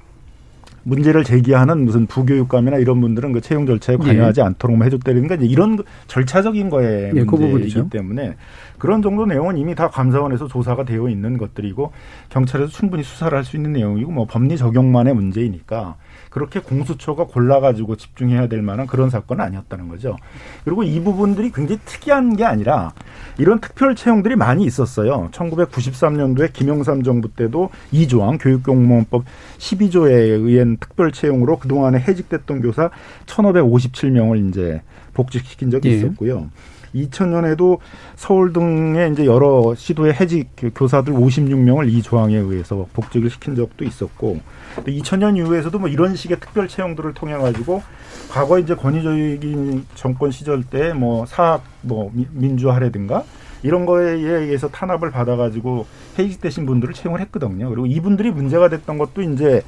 문제를 제기하는 무슨 부교육감이나 이런 분들은 그 채용 절차에 관여하지 예. 않도록 뭐 해줬다든가 이런 절차적인 거에 예, 그 문제이기 그 때문에 그런 정도 내용은 이미 다 감사원에서 조사가 되어 있는 것들이고 경찰에서 충분히 수사를 할 수 있는 내용이고 뭐 법리 적용만의 문제이니까 그렇게 공수처가 골라가지고 집중해야 될 만한 그런 사건은 아니었다는 거죠. 그리고 이 부분들이 굉장히 특이한 게 아니라 이런 특별 채용들이 많이 있었어요. 1993년도에 김영삼 정부 때도 이조항 교육공무원법 12조에 의한 특별 채용으로 그동안에 해직됐던 교사 1,557명을 이제 복직시킨 적이 예. 있었고요. 2000년에도 서울 등의 이제 여러 시도의 해직 교사들 56명을 이 조항에 의해서 복직을 시킨 적도 있었고 2000년 이후에서도 뭐 이런 식의 특별 채용들을 통해 가지고 과거 이제 권위적인 정권 시절 때 뭐 사학 뭐 민주화라든가 이런 거에 의해서 탄압을 받아가지고 해직되신 분들을 채용을 했거든요. 그리고 이분들이 문제가 됐던 것도 이제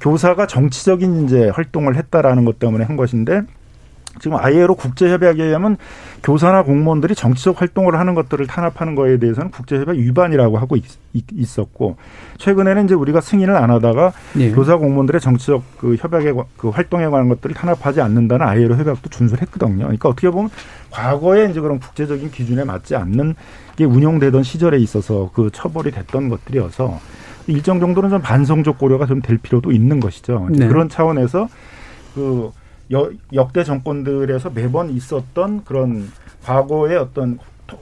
교사가 정치적인 이제 활동을 했다라는 것 때문에 한 것인데 지금 ILO 국제협약에 의하면 교사나 공무원들이 정치적 활동을 하는 것들을 탄압하는 거에 대해서는 국제협약 위반이라고 하고 있, 었고 최근에는 이제 우리가 승인을 안 하다가 네. 교사 공무원들의 정치적 그 협약에 그 활동에 관한 것들을 탄압하지 않는다는 ILO 협약도 준수했거든요. 그러니까 어떻게 보면 과거에 이제 그런 국제적인 기준에 맞지 않는 게 운영되던 시절에 있어서 그 처벌이 됐던 것들이어서 일정 정도는 좀 반성적 고려가 좀 될 필요도 있는 것이죠. 네. 그런 차원에서 그 여, 역대 정권들에서 매번 있었던 그런 과거의 어떤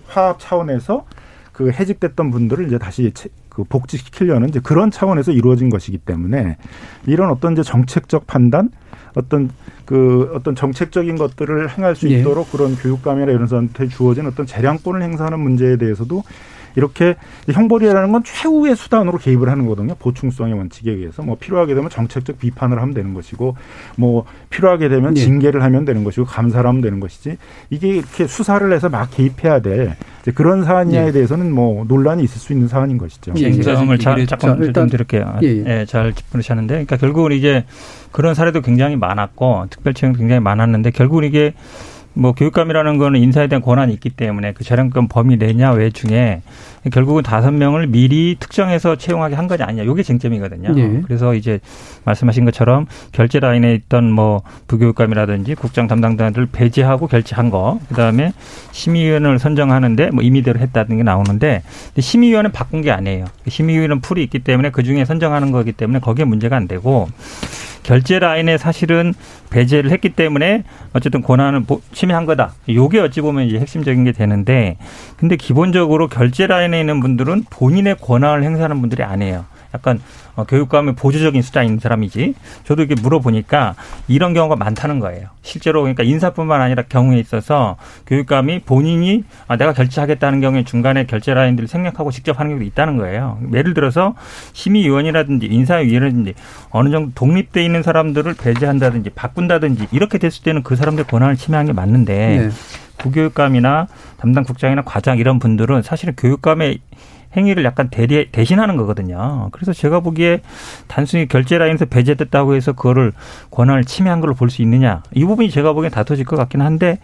화합 차원에서 그 해직됐던 분들을 이제 다시 그 복직시키려는 이제 그런 차원에서 이루어진 것이기 때문에 이런 어떤 이제 정책적 판단 어떤 그 어떤 정책적인 것들을 행할 수 예. 있도록 예. 그런 교육감이나 이런 사람한테 주어진 어떤 재량권을 행사하는 문제에 대해서도 이렇게 형벌이라는 건 최후의 수단으로 개입을 하는 거거든요. 보충성의 원칙에 의해서 뭐 필요하게 되면 정책적 비판을 하면 되는 것이고 뭐 필요하게 되면 네. 징계를 하면 되는 것이고 감사를 하면 되는 것이지 이게 이렇게 수사를 해서 막 개입해야 될 그런 사안이냐에 네. 대해서는 뭐 논란이 있을 수 있는 사안인 것이죠. 쟁점을 잘 잠깐 일단 드릴게요. 예, 예. 예, 잘 짚으셨는데, 그러니까 결국은 이게 그런 사례도 굉장히 많았고 특별 채용 굉장히 많았는데 결국은 이게 뭐 교육감이라는 거는 인사에 대한 권한이 있기 때문에 그 재량권 범위 내냐 외 중에 결국은 다섯 명을 미리 특정해서 채용하게 한 거냐 아니냐 요게 쟁점이거든요. 예. 그래서 이제 말씀하신 것처럼 결제 라인에 있던 뭐 부교육감이라든지 국장 담당자들 배제하고 결제한 거 그다음에 심의위원을 선정하는데 뭐 임의대로 했다는 게 나오는데 심의위원은 바꾼 게 아니에요. 심의위원은 풀이 있기 때문에 그 중에 선정하는 거기 때문에 거기에 문제가 안 되고 결제 라인에 사실은 배제를 했기 때문에 어쨌든 권한을 침해한 거다. 요게 어찌 보면 이제 핵심적인 게 되는데 근데 기본적으로 결제 라인에 있는 분들은 본인의 권한을 행사하는 분들이 아니에요. 약간 어, 교육감의 보조적인 수단인 사람이지. 저도 이렇게 물어보니까 이런 경우가 많다는 거예요. 실제로 그러니까 인사뿐만 아니라 경우에 있어서 교육감이 본인이 아, 내가 결제하겠다는 경우에 중간에 결제 라인들을 생략하고 직접 하는 경우도 있다는 거예요. 예를 들어서 심의위원이라든지 인사위원이라든지 어느 정도 독립돼 있는 사람들을 배제한다든지 바꾼다든지 이렇게 됐을 때는 그 사람들 권한을 침해한 게 맞는데 네. 부교육감이나 담당 국장이나 과장 이런 분들은 사실은 교육감의 행위를 약간 대리, 대신하는 거거든요. 그래서 제가 보기에 단순히 결제 라인에서 배제됐다고 해서 그거를 권한을 침해한 걸로 볼 수 있느냐. 이 부분이 제가 보기엔 다퉈질 것 같긴 한데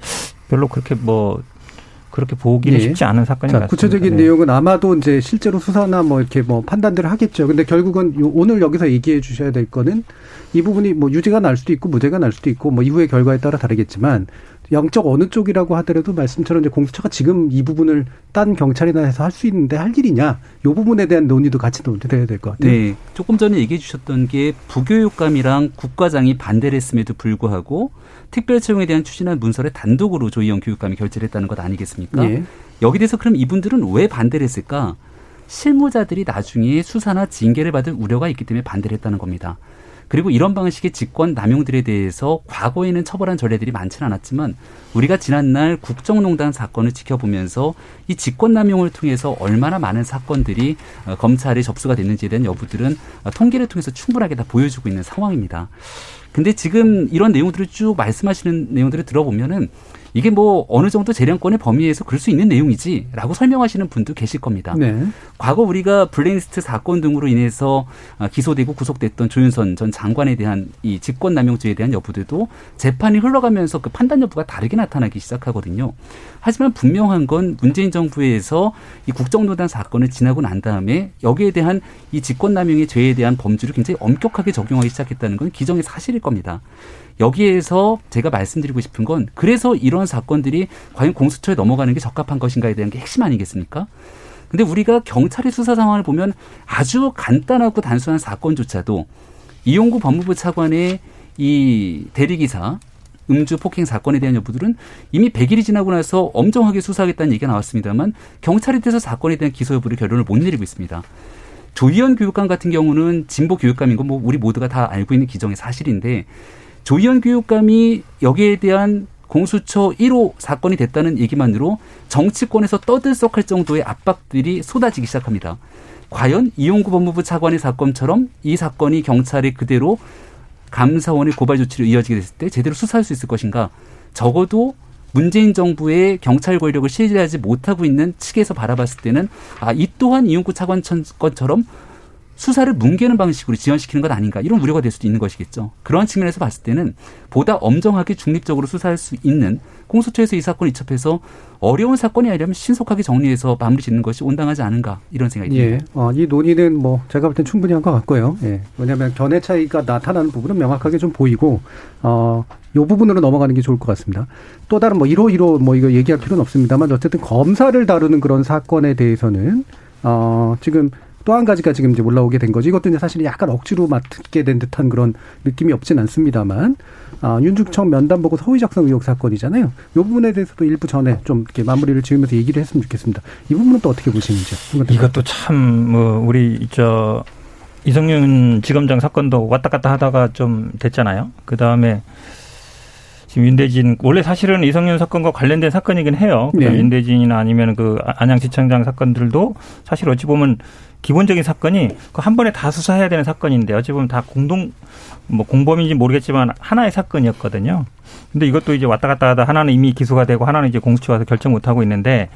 별로 그렇게 뭐 그렇게 보기는 예. 쉽지 않은 사건인 자, 것 같습니다. 구체적인 네. 내용은 아마도 이제 실제로 수사나 뭐 이렇게 뭐 판단들을 하겠죠. 근데 결국은 오늘 여기서 얘기해 주셔야 될 거는 이 부분이 뭐 유죄가 날 수도 있고 무죄가 날 수도 있고 뭐 이후의 결과에 따라 다르겠지만 영적 어느 쪽이라고 하더라도 말씀처럼 이제 공수처가 지금 이 부분을 딴 경찰이나 해서 할 수 있는데 할 일이냐 이 부분에 대한 논의도 같이 논의돼야 될 것 같아요. 네, 조금 전에 얘기해 주셨던 게 부교육감이랑 국과장이 반대를 했음에도 불구하고 특별 채용에 대한 추진한 문서를 단독으로 조희영 교육감이 결재를 했다는 것 아니겠습니까? 예. 여기 대해서 그럼 이분들은 왜 반대를 했을까? 실무자들이 나중에 수사나 징계를 받을 우려가 있기 때문에 반대를 했다는 겁니다. 그리고 이런 방식의 직권 남용들에 대해서 과거에는 처벌한 전례들이 많지는 않았지만 우리가 지난날 국정농단 사건을 지켜보면서 이 직권 남용을 통해서 얼마나 많은 사건들이 어, 검찰에 접수가 됐는지에 대한 여부들은 어, 통계를 통해서 충분하게 다 보여주고 있는 상황입니다. 근데 지금 이런 내용들을 쭉 말씀하시는 내용들을 들어보면은 이게 뭐 어느 정도 재량권의 범위에서 그럴 수 있는 내용이지라고 설명하시는 분도 계실 겁니다. 네. 과거 우리가 블랙리스트 사건 등으로 인해서 아, 기소되고 구속됐던 조윤선 전 장관에 대한 이 직권남용죄에 대한 여부들도 재판이 흘러가면서 그 판단 여부가 다르게 나타나기 시작하거든요. 하지만 분명한 건 문재인 정부에서 이 국정농단 사건을 지나고 난 다음에 여기에 대한 이 직권남용의 죄에 대한 범주를 굉장히 엄격하게 적용하기 시작했다는 건 기정의 사실일 겁니다. 여기에서 제가 말씀드리고 싶은 건 그래서 이런 사건들이 과연 공수처에 넘어가는 게 적합한 것인가에 대한 게 핵심 아니겠습니까? 근데 우리가 경찰의 수사 상황을 보면 아주 간단하고 단순한 사건조차도 이용구 법무부 차관의 이 대리기사 음주 폭행 사건에 대한 여부들은 이미 100일이 지나고 나서 엄정하게 수사하겠다는 얘기가 나왔습니다만 경찰에 대해서 사건에 대한 기소 여부를 결론을 못 내리고 있습니다. 조희연 교육감 같은 경우는 진보 교육감인 건 뭐 우리 모두가 다 알고 있는 기정의 사실인데 조희연 교육감이 여기에 대한 공수처 1호 사건이 됐다는 얘기만으로 정치권에서 떠들썩할 정도의 압박들이 쏟아지기 시작합니다. 과연 이용구 법무부 차관의 사건처럼 이 사건이 경찰이 그대로 감사원의 고발 조치로 이어지게 됐을 때 제대로 수사할 수 있을 것인가? 적어도 문재인 정부의 경찰 권력을 신뢰하지 못하고 있는 측에서 바라봤을 때는 아, 이 또한 이용구 차관 건처럼 수사를 뭉개는 방식으로 지연시키는 것 아닌가 이런 우려가 될 수도 있는 것이겠죠. 그러한 측면에서 봤을 때는 보다 엄정하게 중립적으로 수사할 수 있는 공수처에서 이 사건을 이첩해서 어려운 사건이 아니라면 신속하게 정리해서 마무리 짓는 것이 온당하지 않은가 이런 생각이 듭니다. 예. 어, 이 논의는 뭐 제가 볼 땐 충분히 한 것 같고요. 예. 왜냐하면 견해 차이가 나타나는 부분은 명확하게 좀 보이고 어, 요 부분으로 넘어가는 게 좋을 것 같습니다. 또 다른 뭐 1호 1호 뭐 이거 얘기할 필요는 없습니다만 어쨌든 검사를 다루는 그런 사건에 대해서는 어, 지금 또 한 가지가 지금 이제 올라오게 된 거지. 이것도 이제 사실 약간 억지로 맡게 된 듯한 그런 느낌이 없진 않습니다만, 아, 윤중청 면담 보고 서의 작성 의혹 사건이잖아요. 이 부분에 대해서도 일부 전에 좀 이렇게 마무리를 지으면서 얘기를 했으면 좋겠습니다. 이 부분은 또 어떻게 보시는지요? 이것도 참, 뭐, 우리, 저, 이성윤 지검장 사건도 왔다 갔다 하다가 좀 됐잖아요. 그 다음에 지금 윤대진 원래 사실은 이성윤 사건과 관련된 사건이긴 해요. 네. 윤대진이나 아니면 그 안양시청장 사건들도 사실 어찌 보면 기본적인 사건이 그한 번에 다 수사해야 되는 사건인데 어찌 보면 다 공동 뭐 공범인지 모르겠지만 하나의 사건이었거든요. 근데 이것도 이제 왔다 갔다 하다 하나는 이미 기소가 되고 하나는 이제 공수처 와서 결정 못 하고 있는데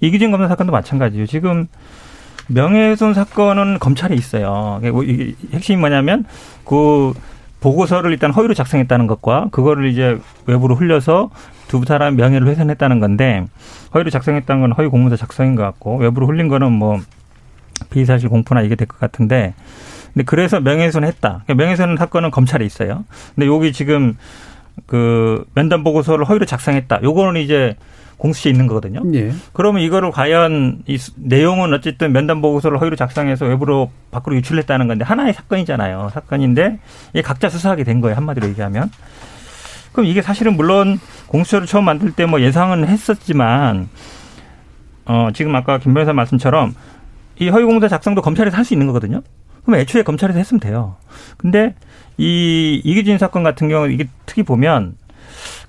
이기준 검사 사건도 마찬가지예요. 지금 명예훼손 사건은 검찰에 있어요. 뭐 핵심이 뭐냐면 그 보고서를 일단 허위로 작성했다는 것과 그거를 이제 외부로 흘려서 두 사람 명예를 훼손했다는 건데 허위로 작성했다는 건 허위 공문서 작성인 것 같고 외부로 흘린 거는 뭐 비사실 공포나 이게 될 것 같은데 근데 그래서 명예훼손 했다. 그러니까 명예훼손 사건은 검찰에 있어요. 근데 여기 지금 그 면담 보고서를 허위로 작성했다. 요거는 이제 공수처에 있는 거거든요. 예. 그러면 이거를 과연 이 내용은 어쨌든 면담 보고서를 허위로 작성해서 외부로 밖으로 유출했다는 건데 하나의 사건이잖아요. 사건인데 이게 각자 수사하게 된 거예요. 한마디로 얘기하면. 그럼 이게 사실은 물론 공수처를 처음 만들 때 뭐 예상은 했었지만 어 지금 아까 김 변호사 말씀처럼 이 허위 공사 작성도 검찰에서 할 수 있는 거거든요. 그럼 애초에 검찰에서 했으면 돼요. 근데 이 이기진 사건 같은 경우 이게 특히 보면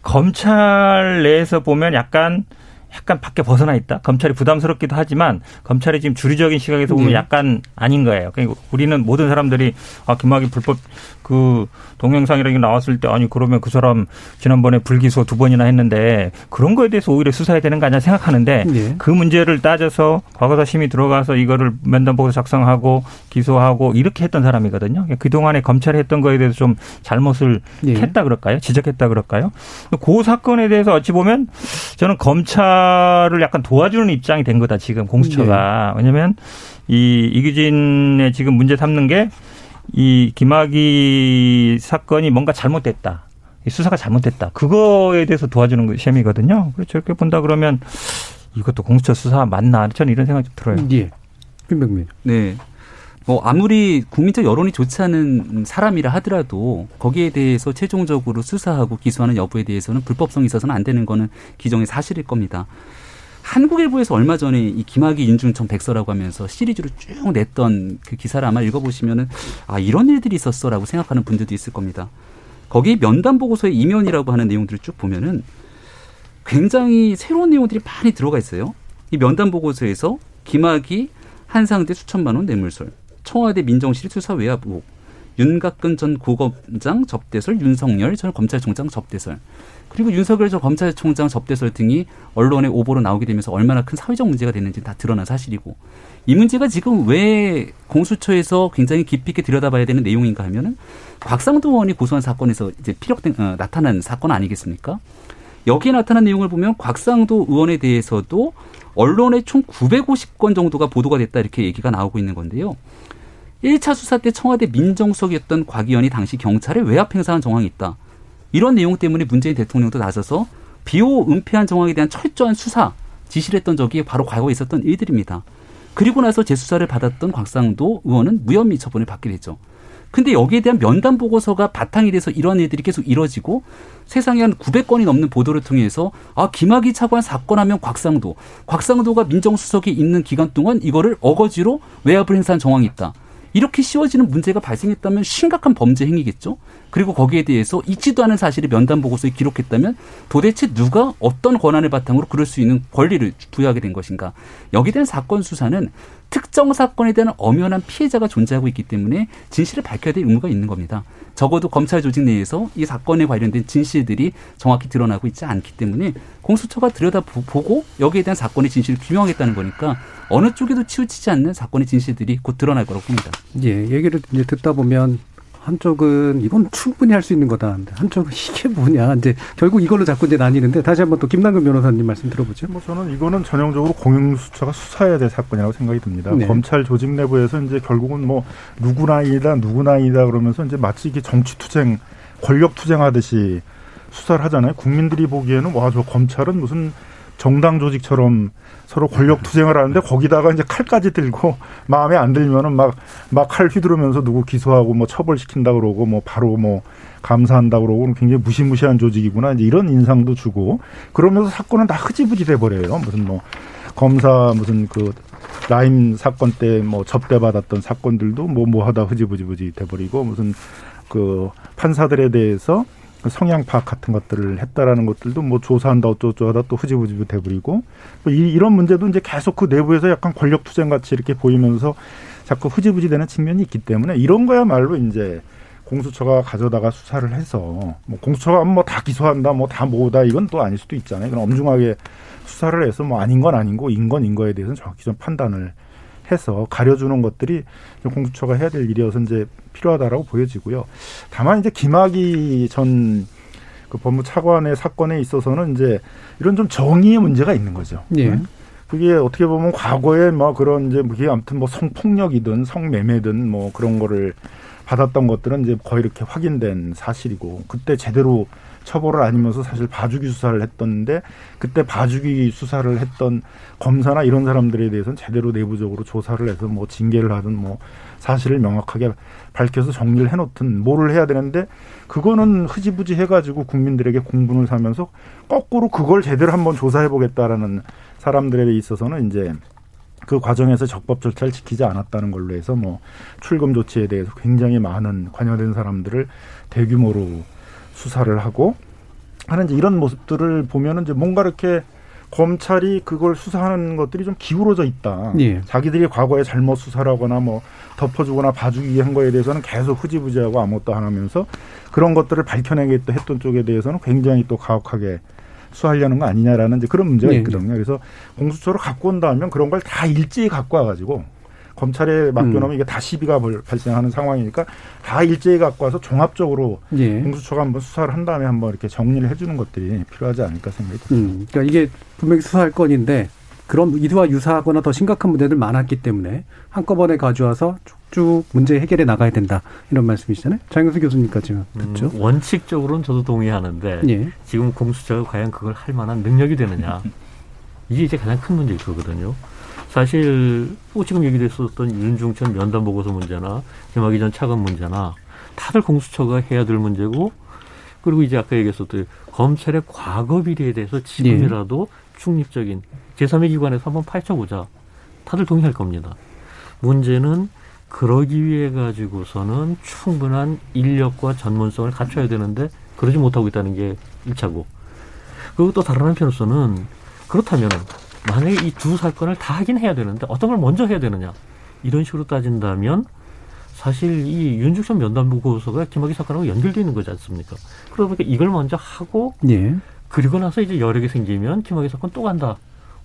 검찰 내에서 보면 약간 약간 밖에 벗어나 있다. 검찰이 부담스럽기도 하지만 검찰이 지금 주류적인 시각에서 보면 네. 약간 아닌 거예요. 그러니까 우리는 모든 사람들이 아 김학의 불법 그 동영상이라는 게 나왔을 때 아니 그러면 그 사람 지난번에 불기소 두 번이나 했는데 그런 거에 대해서 오히려 수사해야 되는 거 아니냐 생각하는데 네. 그 문제를 따져서 과거사 심이 들어가서 이거를 면담 보고 작성하고 기소하고 이렇게 했던 사람이거든요. 그러니까 그동안에 검찰이 했던 거에 대해서 좀 잘못을 네. 했다 그럴까요? 지적했다 그럴까요? 그 사건에 대해서 어찌 보면 저는 검찰을 약간 도와주는 입장이 된 거다 지금 공수처가 네. 왜냐하면 이 이규진의 지금 문제 삼는 게 이 김학의 사건이 뭔가 잘못됐다. 수사가 잘못됐다. 그거에 대해서 도와주는 셈이거든요. 그렇죠. 이렇게 본다 그러면 이것도 공수처 수사 맞나? 저는 이런 생각이 좀 들어요. 예. 김병민. 네. 뭐 아무리 국민적 여론이 좋지 않은 사람이라 하더라도 거기에 대해서 최종적으로 수사하고 기소하는 여부에 대해서는 불법성이 있어서는 안 되는 거는 기정의 사실일 겁니다. 한국일보에서 얼마 전에 이 김학의 윤중청 백서라고 하면서 시리즈로 쭉 냈던 그 기사를 아마 읽어보시면은 아 이런 일들이 있었어라고 생각하는 분들도 있을 겁니다. 거기 면담 보고서의 이면이라고 하는 내용들을 쭉 보면은 굉장히 새로운 내용들이 많이 들어가 있어요. 이 면담 보고서에서 김학의 한상대 수천만 원 뇌물설, 청와대 민정실 수사 외압 의혹, 윤곽근 전 고검장 접대설, 윤석열 전 검찰총장 접대설, 그리고 윤석열 전 검찰총장 접대설 등이 언론에 오보로 나오게 되면서 얼마나 큰 사회적 문제가 됐는지 다 드러난 사실이고 이 문제가 지금 왜 공수처에서 굉장히 깊이 있게 들여다봐야 되는 내용인가 하면은 곽상도 의원이 고소한 사건에서 이제 피력된 어, 나타난 사건 아니겠습니까? 여기에 나타난 내용을 보면 곽상도 의원에 대해서도 언론에 총 950건 정도가 보도가 됐다 이렇게 얘기가 나오고 있는 건데요. 1차 수사 때 청와대 민정수석이었던 곽 의원이 당시 경찰에 외압 행사한 정황이 있다. 이런 내용 때문에 문재인 대통령도 나서서 비호 은폐한 정황에 대한 철저한 수사 지시를 했던 적이 바로 과거에 있었던 일들입니다. 그리고 나서 재수사를 받았던 곽상도 의원은 무혐의 처분을 받게 되죠. 근데 여기에 대한 면담 보고서가 바탕이 돼서 이런 일들이 계속 이뤄지고 세상에 한 900건이 넘는 보도를 통해서 아 김학의 차관 사건 하면 곽상도 곽상도가 민정수석이 있는 기간 동안 이거를 어거지로 외압을 행사한 정황이 있다. 이렇게 씌워지는 문제가 발생했다면 심각한 범죄 행위겠죠. 그리고 거기에 대해서 있지도 않은 사실을 면담 보고서에 기록했다면 도대체 누가 어떤 권한을 바탕으로 그럴 수 있는 권리를 부여하게 된 것인가. 여기에 대한 사건 수사는 특정 사건에 대한 엄연한 피해자가 존재하고 있기 때문에 진실을 밝혀야 될 의무가 있는 겁니다. 적어도 검찰 조직 내에서 이 사건에 관련된 진실들이 정확히 드러나고 있지 않기 때문에 공수처가 들여다보고 여기에 대한 사건의 진실을 규명하겠다는 거니까 어느 쪽에도 치우치지 않는 사건의 진실들이 곧 드러날 거라고 봅니다. 예, 얘기를 이제 듣다 보면 한쪽은 이건 충분히 할 수 있는 거다. 한쪽은 이게 뭐냐. 이제 결국 이걸로 자꾸 이제 나뉘는데 다시 한번 또 김남근 변호사님 말씀 들어보죠. 뭐 저는 이거는 전형적으로 공영수처가 수사해야 될 사건이라고 생각이 듭니다. 네. 검찰 조직 내부에서 이제 결국은 뭐 누구나 이다 누구나 이다 그러면서 이제 마치 이게 정치 투쟁, 권력 투쟁하듯이 수사를 하잖아요. 국민들이 보기에는 와 저 검찰은 무슨 정당 조직처럼 서로 권력 투쟁을 하는데 거기다가 이제 칼까지 들고 마음에 안 들면은 막 막 칼 휘두르면서 누구 기소하고 뭐 처벌시킨다 그러고 뭐 바로 뭐 감사한다 그러고 굉장히 무시무시한 조직이구나 이제 이런 인상도 주고 그러면서 사건은 다 흐지부지 돼 버려요. 무슨 뭐 검사 무슨 그 라임 사건 때 뭐 접대 받았던 사건들도 뭐뭐 뭐 하다 흐지부지부지 돼 버리고 무슨 그 판사들에 대해서 그 성향 파악 같은 것들을 했다라는 것들도 뭐 조사한다 어쩌고 하다 또 흐지부지 돼버리고 뭐 이, 이런 문제도 이제 계속 그 내부에서 약간 권력 투쟁 같이 이렇게 보이면서 자꾸 흐지부지 되는 측면이 있기 때문에 이런 거야말로 이제 공수처가 가져다가 수사를 해서 뭐 공수처가 뭐 다 기소한다 뭐다 뭐다 이건 또 아닐 수도 있잖아요. 그럼 엄중하게 수사를 해서 뭐 아닌 건 아닌 거, 인건 인 거에 대해서는 정확히 좀 판단을 해서 가려주는 것들이 공수처가 해야 될 일이어서 이제 필요하다라고 보여지고요. 다만 이제 김학의 전 그 법무 차관의 사건에 있어서는 이제 이런 좀 정의의 문제가 있는 거죠. 예. 그게 어떻게 보면 과거에 뭐 그런 이제 그게 아무튼 뭐 성폭력이든 성매매든 뭐 그런 거를 받았던 것들은 이제 거의 이렇게 확인된 사실이고 그때 제대로 처벌을 아니면서 사실 봐주기 수사를 했던데 그때 봐주기 수사를 했던 검사나 이런 사람들에 대해서는 제대로 내부적으로 조사를 해서 뭐 징계를 하든 뭐 사실을 명확하게 밝혀서 정리를 해놓든 뭐를 해야 되는데 그거는 흐지부지 해가지고 국민들에게 공분을 사면서 거꾸로 그걸 제대로 한번 조사해 보겠다라는 사람들에 있어서는 이제 그 과정에서 적법 절차를 지키지 않았다는 걸로 해서 뭐 출금 조치에 대해서 굉장히 많은 관여된 사람들을 대규모로 수사를 하고 하는 이제 이런 모습들을 보면은 이제 뭔가 이렇게 검찰이 그걸 수사하는 것들이 좀 기울어져 있다. 예. 자기들이 과거에 잘못 수사를 하거나 뭐 덮어주거나 봐주기 한 거에 대해서는 계속 흐지부지하고 아무것도 안 하면서 그런 것들을 밝혀내겠다 했던 쪽에 대해서는 굉장히 또 가혹하게 수하려는 거 아니냐라는 이제 그런 문제가 예. 있거든요. 그래서 공수처로 갖고 온다면 그런 걸 다 일제히 갖고 와가지고 검찰에 맡겨놓으면 음. 이게 다 시비가 벌- 발생하는 상황이니까 다 일제히 갖고 와서 종합적으로 예. 공수처가 한번 수사를 한 다음에 한번 이렇게 정리를 해주는 것들이 필요하지 않을까 생각이 듭니다. 음, 그러니까 이게 분명히 수사할 건인데 그런 이와 유사하거나 더 심각한 문제들 많았기 때문에 한꺼번에 가져와서 쭉쭉 문제 해결해 나가야 된다 이런 말씀이시잖아요. 장영수 교수님까지 듣죠. 음, 원칙적으로는 저도 동의하는데 예. 지금 공수처가 과연 그걸 할 만한 능력이 되느냐 이게 이제 가장 큰 문제일 거거든요. 사실 뭐 지금 얘기됐었던 윤중천 면담 보고서 문제나 김학의 전 차관 문제나 다들 공수처가 해야 될 문제고 그리고 이제 아까 얘기했었던 검찰의 과거 비리에 대해서 지금이라도 중립적인 제3의 기관에서 한번 파헤쳐보자. 다들 동의할 겁니다. 문제는 그러기 위해 가지고서는 충분한 인력과 전문성을 갖춰야 되는데 그러지 못하고 있다는 게 일차고 그리고 또 다른 한편으로서는 그렇다면 만약에 이 두 사건을 다 하긴 해야 되는데 어떤 걸 먼저 해야 되느냐 이런 식으로 따진다면 사실 이 윤중천 면담 보고서가 김학의 사건하고 연결되어 있는 거지 않습니까? 그러다 보니까 이걸 먼저 하고 예. 그리고 나서 이제 개 생기면 김학의 사건 또 간다.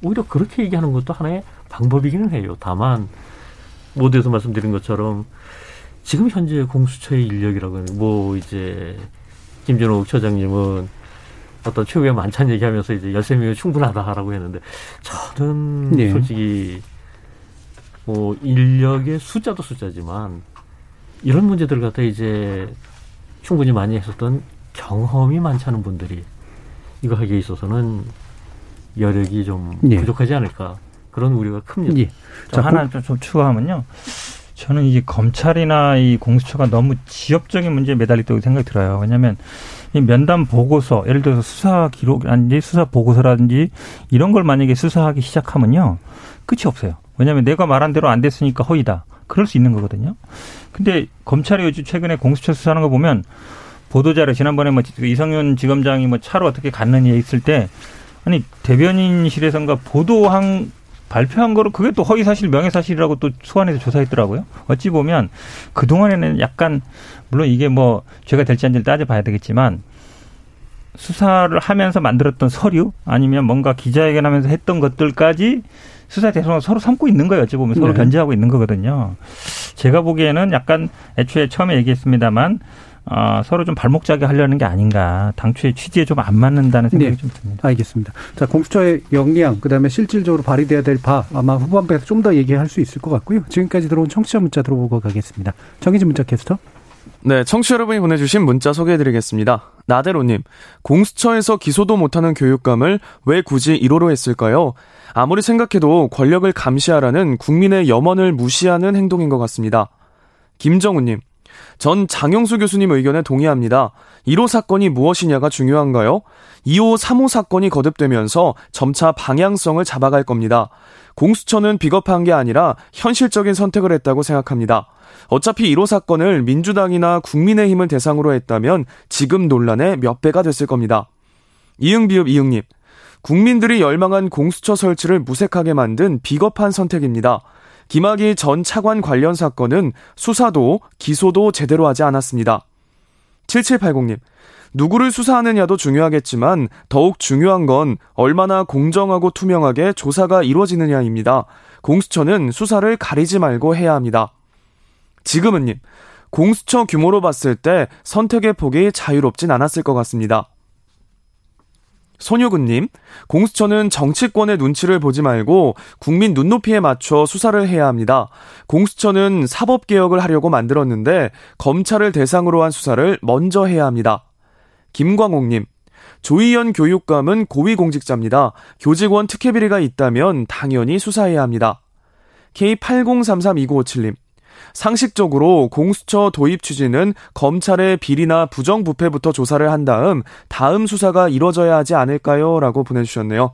오히려 그렇게 얘기하는 것도 하나의 방법이기는 해요. 다만 모두에서 말씀드린 것처럼 지금 현재 공수처의 인력이라고 하는 뭐 이제 김준호 처장님은 어떤 최후의 만찬 얘기하면서 이제 열세 명이 충분하다라고 했는데 저는 네. 솔직히 뭐 인력의 숫자도 숫자지만 이런 문제들을 갖다 이제 충분히 많이 했었던 경험이 많지 않은 분들이 이거 하기에 있어서는 여력이 좀 예. 부족하지 않을까 그런 우려가 큽니다. 예. 자, 하나 좀, 좀 추가하면요. 저는 이제 검찰이나 이 공수처가 너무 지엽적인 문제에 매달렸다고 생각이 들어요. 왜냐하면 이 면담 보고서, 예를 들어서 수사 기록이라든지 수사 보고서라든지 이런 걸 만약에 수사하기 시작하면요. 끝이 없어요. 왜냐하면 내가 말한 대로 안 됐으니까 허위다. 그럴 수 있는 거거든요. 근데 검찰이 요즘 최근에 공수처 수사하는 거 보면 보도자료 지난번에 뭐 이성윤 지검장이 뭐 차로 어떻게 갔느냐 있을 때 아니 대변인실에선가 보도한 발표한 거로 그게 또 허위 사실 명예 사실이라고 또 소환해서 조사했더라고요. 어찌 보면 그 동안에는 약간 물론 이게 뭐 죄가 될지 안 될지 따져봐야 되겠지만 수사를 하면서 만들었던 서류 아니면 뭔가 기자회견하면서 했던 것들까지 수사 대상으로 서로 삼고 있는 거예요. 어찌 보면 서로 네. 견제하고 있는 거거든요. 제가 보기에는 약간 애초에 처음에 얘기했습니다만 어, 서로 좀 발목 잡게 하려는 게 아닌가. 당초에 취지에 좀 안 맞는다는 생각이 네. 좀 듭니다. 알겠습니다. 자, 공수처의 역량, 그 다음에 실질적으로 발휘돼야 될 바, 아마 후반부에서 좀 더 얘기할 수 있을 것 같고요. 지금까지 들어온 청취자 문자 들어보고 가겠습니다. 정희진 문자 캐스터. 네, 청취자 여러분이 보내주신 문자 소개해드리겠습니다. 나대로님, 공수처에서 기소도 못하는 교육감을 왜 굳이 1호로 했을까요? 아무리 생각해도 권력을 감시하라는 국민의 염원을 무시하는 행동인 것 같습니다. 김정우님, 전 장영수 교수님 의견에 동의합니다. 1호 사건이 무엇이냐가 중요한가요? 2호, 3호 사건이 거듭되면서 점차 방향성을 잡아갈 겁니다. 공수처는 비겁한 게 아니라 현실적인 선택을 했다고 생각합니다. 어차피 1호 사건을 민주당이나 국민의힘을 대상으로 했다면 지금 논란의 몇 배가 됐을 겁니다. 이응비읍 이응님. 국민들이 열망한 공수처 설치를 무색하게 만든 비겁한 선택입니다. 김학의 전 차관 관련 사건은 수사도 기소도 제대로 하지 않았습니다. 7780님. 누구를 수사하느냐도 중요하겠지만 더욱 중요한 건 얼마나 공정하고 투명하게 조사가 이루어지느냐입니다. 공수처는 수사를 가리지 말고 해야 합니다. 지금은님, 공수처 규모로 봤을 때 선택의 폭이 자유롭진 않았을 것 같습니다. 손효근님, 공수처는 정치권의 눈치를 보지 말고 국민 눈높이에 맞춰 수사를 해야 합니다. 공수처는 사법개혁을 하려고 만들었는데 검찰을 대상으로 한 수사를 먼저 해야 합니다. 김광옥님, 조희연 교육감은 고위공직자입니다. 교직원 특혜 비리가 있다면 당연히 수사해야 합니다. K80332957님, 상식적으로 공수처 도입 취지는 검찰의 비리나 부정부패부터 조사를 한 다음 다음 수사가 이뤄져야 하지 않을까요? 라고 보내주셨네요.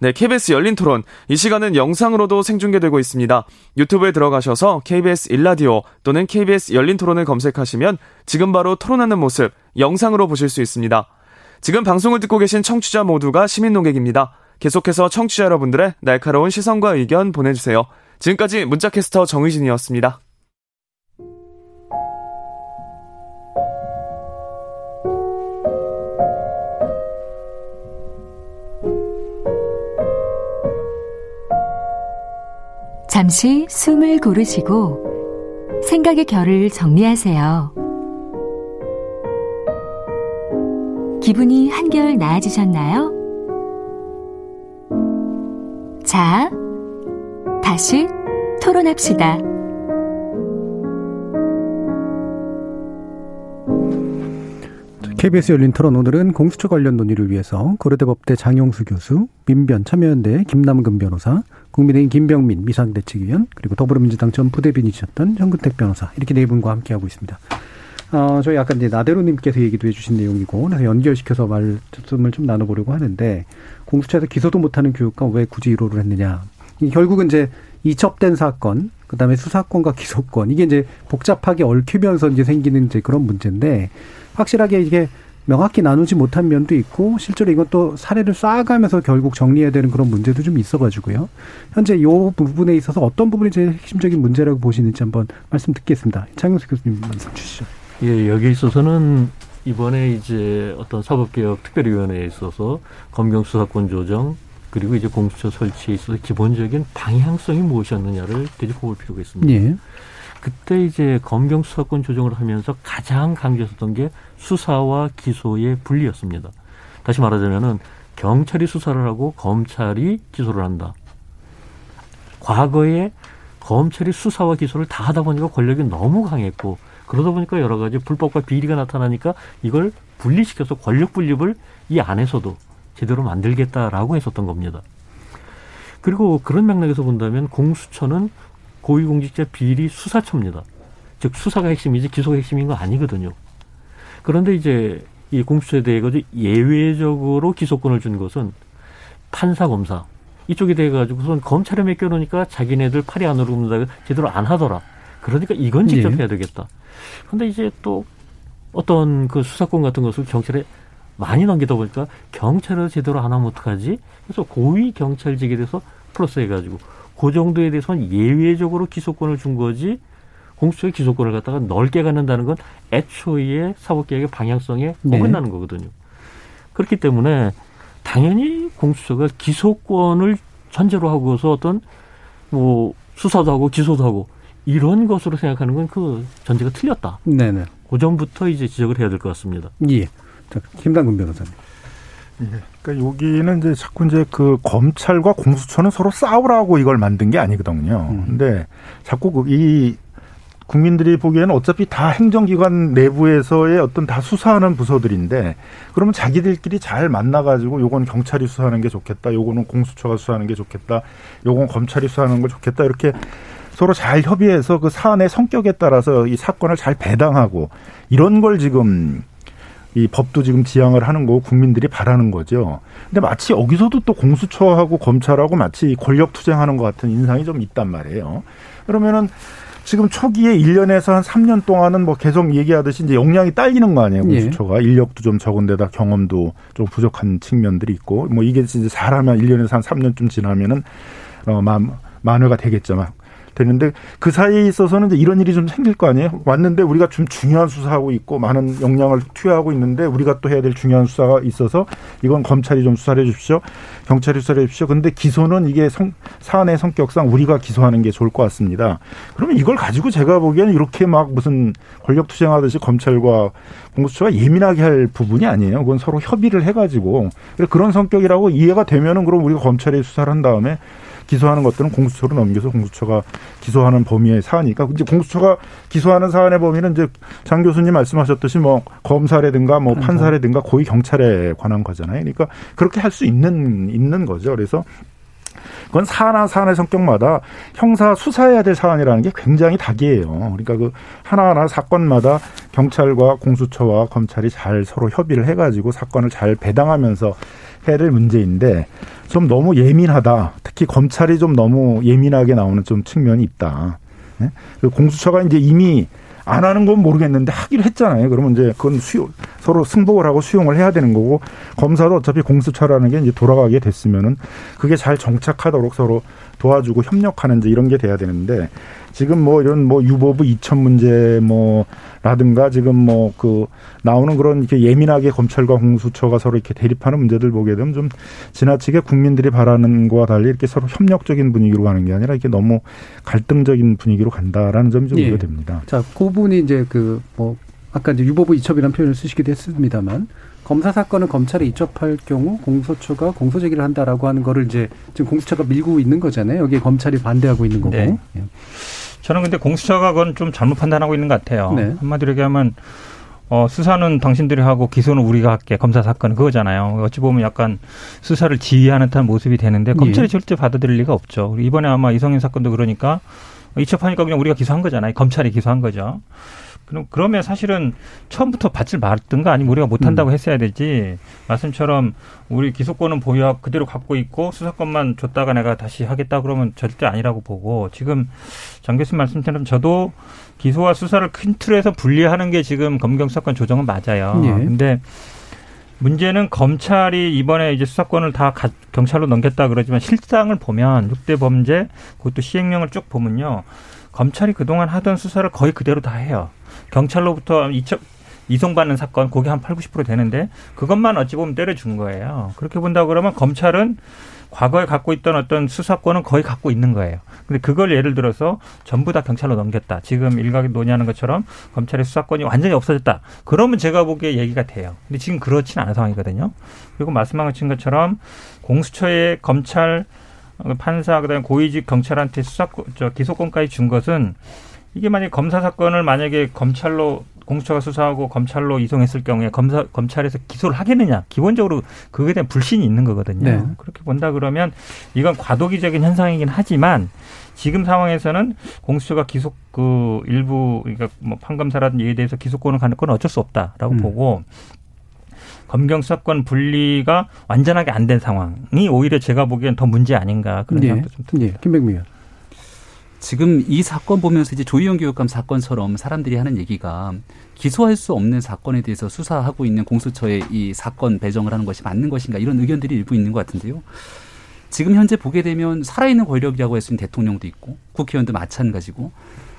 네, KBS 열린 토론. 이 시간은 영상으로도 생중계되고 있습니다. 유튜브에 들어가셔서 KBS 일라디오 또는 KBS 열린 토론을 검색하시면 지금 바로 토론하는 모습 영상으로 보실 수 있습니다. 지금 방송을 듣고 계신 청취자 모두가 시민 농객입니다. 계속해서 청취자 여러분들의 날카로운 시선과 의견 보내주세요. 지금까지 문자캐스터 정의진이었습니다. 잠시 숨을 고르시고 생각의 결을 정리하세요. 기분이 한결 나아지셨나요? 자, 다시 토론합시다. KBS 열린 토론 오늘은 공수처 관련 논의를 위해서 고려대 법대 장영수 교수, 민변 참여연대 김남근 변호사, 국민의힘 김병민 미상대책위원 그리고 더불어민주당 전 부대변인이셨던 현근택 변호사 이렇게 네 분과 함께하고 있습니다. 어, 저희 아까 이제 나대로님께서 얘기도 해주신 내용이고 그래서 연결시켜서 말씀을 좀 나눠보려고 하는데 공수처에서 기소도 못하는 교육감 왜 굳이 1호를 했느냐. 결국은 이제 이첩된 사건, 그 다음에 수사권과 기소권 이게 이제 복잡하게 얽히면서 이제 생기는 이제 그런 문제인데 확실하게 이게 명확히 나누지 못한 면도 있고 실제로 이건 또 사례를 쌓아가면서 결국 정리해야 되는 그런 문제도 좀 있어가지고요. 현재 이 부분에 있어서 어떤 부분이 제일 핵심적인 문제라고 보시는지 한번 말씀 듣겠습니다. 장영수 교수님 말씀 주시죠. 예, 여기에 있어서는 이번에 이제 어떤 사법개혁 특별위원회에 있어서 검경 수사권 조정 그리고 이제 공수처 설치에 있어서 기본적인 방향성이 무엇이었느냐를 되짚어볼 필요가 있습니다. 예. 그때 이제 검경 수사권 조정을 하면서 가장 강조했던 게 수사와 기소의 분리였습니다. 다시 말하자면은 경찰이 수사를 하고 검찰이 기소를 한다. 과거에 검찰이 수사와 기소를 다 하다 보니까 권력이 너무 강했고 그러다 보니까 여러 가지 불법과 비리가 나타나니까 이걸 분리시켜서 권력 분립을 이 안에서도 제대로 만들겠다라고 했었던 겁니다. 그리고 그런 맥락에서 본다면 공수처는 고위공직자 비리 수사처입니다. 즉 수사가 핵심이지 기소가 핵심인 거 아니거든요. 그런데 이제 이 공수처에 대해 가지고 예외적으로 기소권을 준 것은 판사 검사 이쪽에 대해 가지고선 검찰에 맡겨놓으니까 자기네들 팔이 안 오른다 제대로 안 하더라. 그러니까 이건 직접 네. 해야 되겠다. 그런데 이제 또 어떤 그 수사권 같은 것을 경찰에 많이 넘기다 보니까 경찰을 제대로 안 하면 어떡하지? 그래서 고위 경찰직에 대해서 플러스 해가지고 그 정도에 대해서는 예외적으로 기소권을 준 거지 공수처의 기소권을 갖다가 넓게 갖는다는 건 애초에 사법개혁의 방향성에 네. 어긋나는 거거든요. 그렇기 때문에 당연히 공수처가 기소권을 전제로 하고서 어떤 뭐 수사도 하고 기소도 하고 이런 것으로 생각하는 건 그 전제가 틀렸다. 네네. 그 전부터 이제 지적을 해야 될 것 같습니다. 예. 자, 김당근 변호사님. 예. 그러니까 여기는 이제 자꾸 이제 그 검찰과 공수처는 서로 싸우라고 이걸 만든 게 아니거든요. 음. 근데 자꾸 그이 국민들이 보기에는 어차피 다 행정기관 내부에서의 어떤 다 수사하는 부서들인데 그러면 자기들끼리 잘 만나가지고 요건 경찰이 수사하는 게 좋겠다, 요거는 공수처가 수사하는 게 좋겠다, 요건 검찰이 수사하는 거 좋겠다 이렇게 서로 잘 협의해서 그 사안의 성격에 따라서 이 사건을 잘 배당하고 이런 걸 지금 이 법도 지금 지향을 하는 거고 국민들이 바라는 거죠. 근데 마치 여기서도 또 공수처하고 검찰하고 마치 권력 투쟁하는 것 같은 인상이 좀 있단 말이에요. 그러면은 지금 초기에 1년에서 한 3년 동안은 뭐 계속 얘기하듯이 이제 역량이 딸리는 거 아니에요, 예. 공수처가. 예. 인력도 좀 적은 데다 경험도 좀 부족한 측면들이 있고, 뭐 이게 이제 잘하면 1년에서 한 3년쯤 지나면은, 어, 만, 만회가 되겠죠. 막 되는데 그 사이에 있어서는 이제 이런 일이 좀 생길 거 아니에요? 왔는데 우리가 좀 중요한 수사하고 있고 많은 역량을 투여하고 있는데 우리가 또 해야 될 중요한 수사가 있어서 이건 검찰이 좀 수사를 해 주십시오. 경찰이 수사를 해 주십시오. 근데 기소는 이게 성, 사안의 성격상 우리가 기소하는 게 좋을 것 같습니다. 그러면 이걸 가지고 제가 보기에는 이렇게 막 무슨 권력 투쟁하듯이 검찰과 공수처가 예민하게 할 부분이 아니에요. 그건 서로 협의를 해가지고 그런 성격이라고 이해가 되면은 그럼 우리가 검찰에 수사를 한 다음에 기소하는 것들은 공수처로 넘겨서 공수처가 기소하는 범위의 사안이니까 이제 공수처가 기소하는 사안의 범위는 이제 장 교수님 말씀하셨듯이 뭐 검사라든가 뭐 판사라든가 고위 경찰에 관한 거잖아요. 그러니까 그렇게 할 수 있는 있는 거죠. 그래서 그건 사안한 사안의 성격마다 형사 수사해야 될 사안이라는 게 굉장히 닭이에요. 그러니까 그 하나하나 사건마다 경찰과 공수처와 검찰이 잘 서로 협의를 해가지고 사건을 잘 배당하면서 될 문제인데 좀 너무 예민하다. 특히 검찰이 좀 너무 예민하게 나오는 좀 측면이 있다. 네? 공수처가 이제 이미 안 하는 건 모르겠는데 하기로 했잖아요. 그러면 이제 그건 수용, 서로 승복을 하고 수용을 해야 되는 거고 검사도 어차피 공수처라는 게 이제 돌아가게 됐으면은 그게 잘 정착하도록 서로 도와주고 협력하는 이제 이런 게 돼야 되는데 지금 뭐 이런 뭐 유보부 이천 문제 뭐 라든가 지금 뭐 그 나오는 그런 이렇게 예민하게 검찰과 공수처가 서로 이렇게 대립하는 문제들 보게 되면 좀 지나치게 국민들이 바라는 거와 달리 이렇게 서로 협력적인 분위기로 가는 게 아니라 이렇게 너무 갈등적인 분위기로 간다라는 점이 좀 예. 우려됩니다. 자, 그 부분이 이제 그 뭐 아까 이제 유보부 이첩이라는 표현을 쓰시기도 했습니다만 검사 사건을 검찰에 이첩할 경우 공소처가 공소 제기를 한다라고 하는 거를 이제 지금 공수처가 밀고 있는 거잖아요. 여기에 검찰이 반대하고 있는 거고. 네. 예. 저는 근데 공수처가 그건 좀 잘못 판단하고 있는 것 같아요. 네. 한마디로 얘기하면 어, 수사는 당신들이 하고 기소는 우리가 할게 검사 사건은 그거잖아요. 어찌 보면 약간 수사를 지휘하는 듯한 모습이 되는데 검찰이 예. 절대 받아들일 리가 없죠. 이번에 아마 이성인 사건도 그러니까 이첩하니까 그냥 우리가 기소한 거잖아요. 검찰이 기소한 거죠. 그럼 그러면 사실은 처음부터 받질 말든가 아니면 우리가 못한다고 음. 했어야 되지 말씀처럼 우리 기소권은 보유하고 그대로 갖고 있고 수사권만 줬다가 내가 다시 하겠다 그러면 절대 아니라고 보고 지금 장 교수님 말씀처럼 저도 기소와 수사를 큰 틀에서 분리하는 게 지금 검경 수사권 조정은 맞아요. 예. 근데 문제는 검찰이 이번에 이제 수사권을 다 경찰로 넘겼다 그러지만 실상을 보면 6대 범죄 그것도 시행령을 쭉 보면요. 검찰이 그동안 하던 수사를 거의 그대로 다 해요. 경찰로부터 이첩 이송받는 사건 그게 한 8, 90% 되는데 그것만 어찌 보면 때려준 거예요. 그렇게 본다 그러면 검찰은 과거에 갖고 있던 어떤 수사권은 거의 갖고 있는 거예요. 근데 그걸 예를 들어서 전부 다 경찰로 넘겼다. 지금 일각이 논의하는 것처럼 검찰의 수사권이 완전히 없어졌다. 그러면 제가 보기에 얘기가 돼요. 근데 지금 그렇지는 않은 상황이거든요. 그리고 말씀하신 것처럼 공수처의 검찰 판사 그다음에 고위직 경찰한테 수사권 저 기소권까지 준 것은 이게 만약 검사 사건을 만약에 검찰로 공수처가 수사하고 검찰로 이송했을 경우에 검사 검찰에서 기소를 하겠느냐 기본적으로 그거에 대한 불신이 있는 거거든요. 네. 그렇게 본다 그러면 이건 과도기적인 현상이긴 하지만 지금 상황에서는 공수처가 기소 그 일부 그러니까 뭐 판검사라든지 이에 대해서 기소권을 갖는 건 어쩔 수 없다라고 음. 보고 검경 수사권 분리가 완전하게 안 된 상황이 오히려 제가 보기엔 더 문제 아닌가 그런 네. 생각도 좀 듭니다. 네. 김백미 의원. 지금 이 사건 보면서 이제 조희영 교육감 사건처럼 사람들이 하는 얘기가 기소할 수 없는 사건에 대해서 수사하고 있는 공수처의 이 사건 배정을 하는 것이 맞는 것인가 이런 의견들이 일부 있는 것 같은데요. 지금 현재 보게 되면 살아있는 권력이라고 할 수 있는 대통령도 있고 국회의원도 마찬가지고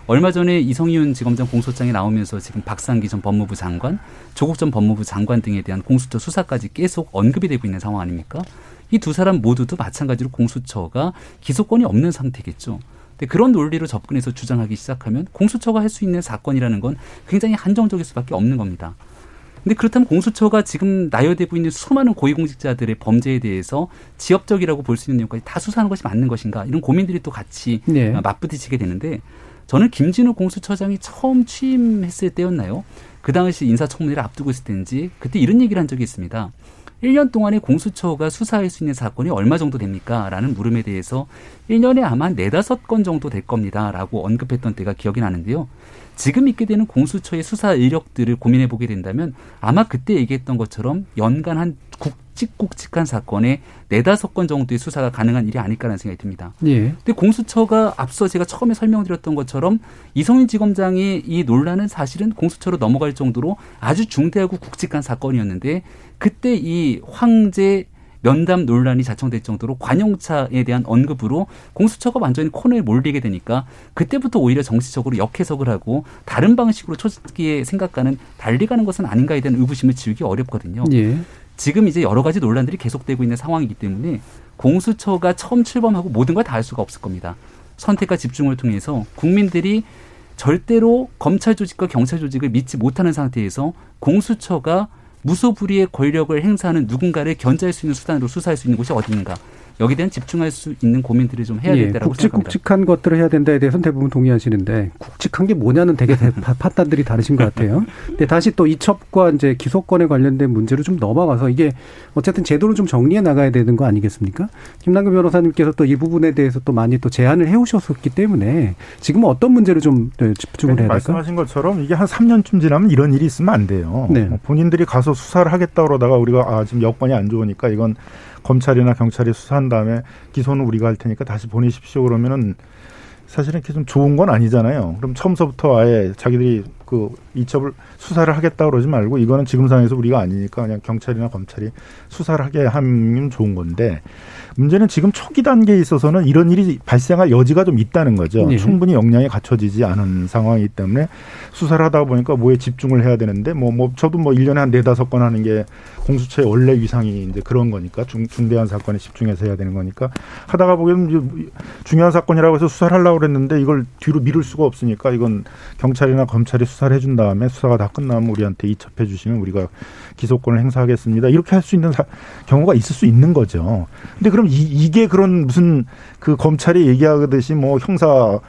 얼마 전에 이성윤 지검장 공소장에 나오면서 지금 박상기 전 법무부 장관, 조국 전 법무부 장관 등에 대한 공수처 수사까지 계속 언급이 되고 있는 상황 아닙니까? 이 두 사람 모두도 마찬가지로 공수처가 기소권이 없는 상태겠죠. 근데 그런 논리로 접근해서 주장하기 시작하면 공수처가 할 수 있는 사건이라는 건 굉장히 한정적일 수밖에 없는 겁니다. 근데 그렇다면 공수처가 지금 나열되고 있는 수많은 고위공직자들의 범죄에 대해서 지역적이라고 볼 수 있는 내용까지 다 수사하는 것이 맞는 것인가 이런 고민들이 또 같이 네. 맞부딪히게 되는데 저는 김진우 공수처장이 처음 취임했을 때였나요? 그 당시 인사청문회를 앞두고 있을 때인지 그때 이런 얘기를 한 적이 있습니다. 1년 동안에 공수처가 수사할 수 있는 사건이 얼마 정도 됩니까? 라는 물음에 대해서 1년에 아마 네다섯 건 정도 될 겁니다. 라고 언급했던 때가 기억이 나는데요. 지금 있게 되는 공수처의 수사 이력들을 고민해 보게 된다면 아마 그때 얘기했던 것처럼 연간 한 굵직굵직한 사건에 네다섯 건 정도의 수사가 가능한 일이 아닐까라는 생각이 듭니다. 예. 근데 공수처가 앞서 제가 처음에 설명드렸던 것처럼 이성윤 지검장의 이 논란은 사실은 공수처로 넘어갈 정도로 아주 중대하고 굵직한 사건이었는데 그때 이 황제 면담 논란이 자청될 정도로 관용차에 대한 언급으로 공수처가 완전히 코너에 몰리게 되니까 그때부터 오히려 정치적으로 역해석을 하고 다른 방식으로 초기의 생각과는 달리 가는 것은 아닌가에 대한 의구심을 지우기 어렵거든요. 예. 지금 이제 여러 가지 논란들이 계속되고 있는 상황이기 때문에 공수처가 처음 출범하고 모든 걸 다 할 수가 없을 겁니다. 선택과 집중을 통해서 국민들이 절대로 검찰 조직과 경찰 조직을 믿지 못하는 상태에서 공수처가 무소불위의 권력을 행사하는 누군가를 견제할 수 있는 수단으로 수사할 수 있는 곳이 어디인가. 여기에 대한 집중할 수 있는 고민들을 좀 해야 예, 된다고 굵직, 생각합니다. 굵직한 것들을 해야 된다에 대해서는 대부분 동의하시는데 굵직한 게 뭐냐는 되게 판단들이 다르신 것 같아요. 근데 다시 또 이첩과 이제 기소권에 관련된 문제로 좀 넘어가서 이게 어쨌든 제도를 좀 정리해 나가야 되는 거 아니겠습니까? 김남근 변호사님께서 또 이 부분에 대해서 또 많이 또 제안을 해오셨었기 때문에 지금은 어떤 문제를 좀 집중을 해야 될까? 말씀하신 것처럼 이게 한 3년쯤 지나면 이런 일이 있으면 안 돼요. 네. 뭐 본인들이 가서 수사를 하겠다 그러다가 우리가 아 지금 여건이 안 좋으니까 이건 검찰이나 경찰이 수사한 다음에 기소는 우리가 할 테니까 다시 보내십시오 그러면은 사실은 이렇게 좀 좋은 건 아니잖아요. 그럼 처음서부터 아예 자기들이 그 이첩을 수사를 하겠다 그러지 말고 이거는 지금 상황에서 우리가 아니니까 그냥 경찰이나 검찰이 수사를 하게 하면 좋은 건데 문제는 지금 초기 단계에 있어서는 이런 일이 발생할 여지가 좀 있다는 거죠. 네. 충분히 역량이 갖춰지지 않은 상황이기 때문에 수사를 하다 보니까 뭐에 집중을 해야 되는데 뭐, 뭐 저도 뭐 1년에 한 네다섯 건 하는 게 공수처의 원래 위상이 이제 그런 거니까 중, 중대한 사건에 집중해서 해야 되는 거니까 하다가 보기에는 중요한 사건이라고 해서 수사를 하려고 그랬는데 이걸 뒤로 미룰 수가 없으니까 이건 경찰이나 검찰이 수사를 해준 다음에 수사가 다 끝나면 우리한테 이첩해 주시면 우리가 기소권을 행사하겠습니다. 이렇게 할 수 있는 사, 경우가 있을 수 있는 거죠. 근데 그럼 이, 이게 그런 무슨 그 검찰이 얘기하듯이 뭐 형사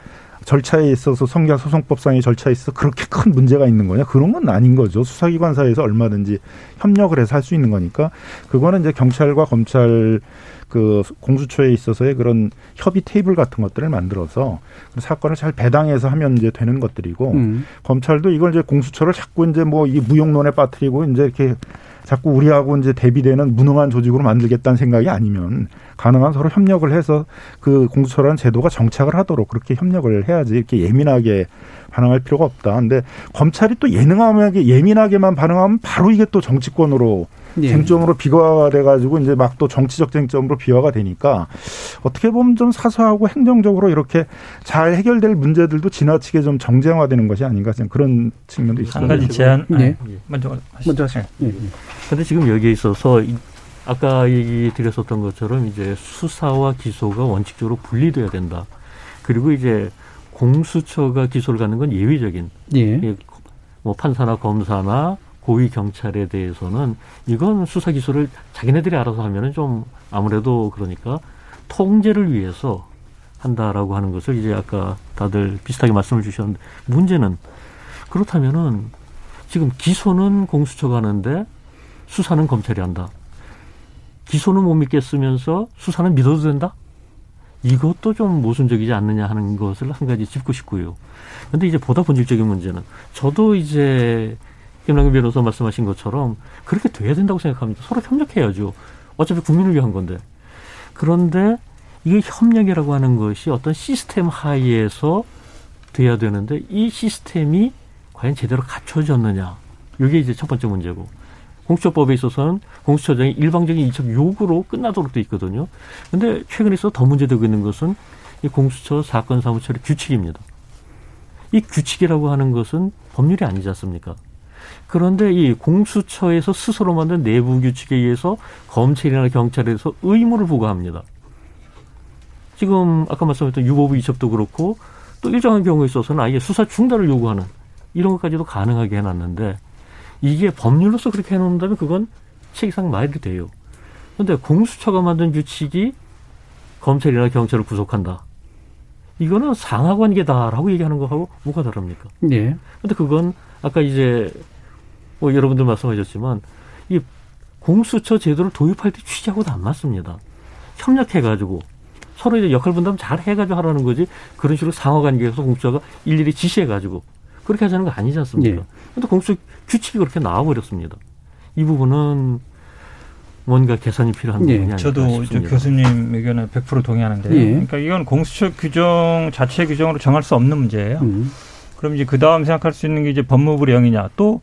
절차에 있어서 성경 소송법상의 절차에 있어서 그렇게 큰 문제가 있는 거냐? 그런 건 아닌 거죠. 수사기관 사이에서 얼마든지 협력을 해서 할 수 있는 거니까 그거는 이제 경찰과 검찰 그 공수처에 있어서의 그런 협의 테이블 같은 것들을 만들어서 사건을 잘 배당해서 하면 이제 되는 것들이고 음. 검찰도 이걸 이제 공수처를 자꾸 이제 뭐 이 무용론에 빠뜨리고 이제 이렇게 자꾸 우리하고 이제 대비되는 무능한 조직으로 만들겠다는 생각이 아니면 가능한 서로 협력을 해서 그 공수처라는 제도가 정착을 하도록 그렇게 협력을 해야지 이렇게 예민하게 반응할 필요가 없다. 근데 검찰이 또 예능하게 예민하게만 반응하면 바로 이게 또 정치권으로 예. 쟁점으로 비화가 돼가지고 이제 막 또 정치적 쟁점으로 비화가 되니까 어떻게 보면 좀 사소하고 행정적으로 이렇게 잘 해결될 문제들도 지나치게 좀 정쟁화되는 것이 아닌가 그런 측면도 있습니다. 한 가지 제안 네. 먼저 먼저 하시죠. 예. 그런데 지금 여기에 있어서 아까 얘기 드렸었던 것처럼 이제 수사와 기소가 원칙적으로 분리돼야 된다. 그리고 이제 공수처가 기소를 갖는 건 예외적인. 예. 뭐 판사나 검사나 고위 경찰에 대해서는 이건 수사 기소를 자기네들이 알아서 하면은 좀 아무래도 그러니까 통제를 위해서 한다라고 하는 것을 이제 아까 다들 비슷하게 말씀을 주셨는데 문제는 그렇다면은 지금 기소는 공수처가 하는데 수사는 검찰이 한다. 기소는 못 믿겠으면서 수사는 믿어도 된다? 이것도 좀 모순적이지 않느냐 하는 것을 한 가지 짚고 싶고요. 근데 이제 보다 본질적인 문제는 저도 이제 김남근 변호사 말씀하신 것처럼 그렇게 돼야 된다고 생각합니다. 서로 협력해야죠. 어차피 국민을 위한 건데. 그런데 이게 협력이라고 하는 것이 어떤 시스템 하에서 돼야 되는데 이 시스템이 과연 제대로 갖춰졌느냐. 이게 이제 첫 번째 문제고. 공수처법에 있어서는 공수처장이 일방적인 이첩 요구로 끝나도록 돼 있거든요. 근데 최근에 있어 더 문제되고 있는 것은 이 공수처 사건 사무처의 규칙입니다. 이 규칙이라고 하는 것은 법률이 아니지 않습니까? 그런데 이 공수처에서 스스로 만든 내부 규칙에 의해서 검찰이나 경찰에서 의무를 부과합니다. 지금 아까 말씀했던 유보부 이첩도 그렇고 또 일정한 경우에 있어서는 아예 수사 중단을 요구하는 이런 것까지도 가능하게 해놨는데 이게 법률로서 그렇게 해놓는다면 그건 책상 말이 돼요. 그런데 공수처가 만든 규칙이 검찰이나 경찰을 구속한다. 이거는 상하 관계다라고 얘기하는 거하고 뭐가 다릅니까? 네. 근데 그건 아까 이제 뭐 여러분들 말씀하셨지만 이 공수처 제도를 도입할 때 취지하고도 안 맞습니다. 협력해가지고 서로 이제 역할 분담 잘 해가지고 하라는 거지 그런 식으로 상호관계에서 공수처가 일일이 지시해가지고 그렇게 하자는 거 아니지 않습니까? 예. 근데 공수처 규칙이 그렇게 나와버렸습니다. 이 부분은 뭔가 개선이 필요한 부분이 예. 저도. 교수님 의견에 100% 동의하는데요. 예. 그러니까 이건 공수처 규정 자체 규정으로 정할 수 없는 문제예요. 음. 그럼 이제 그 다음 생각할 수 있는 게 이제 법무부령이냐 또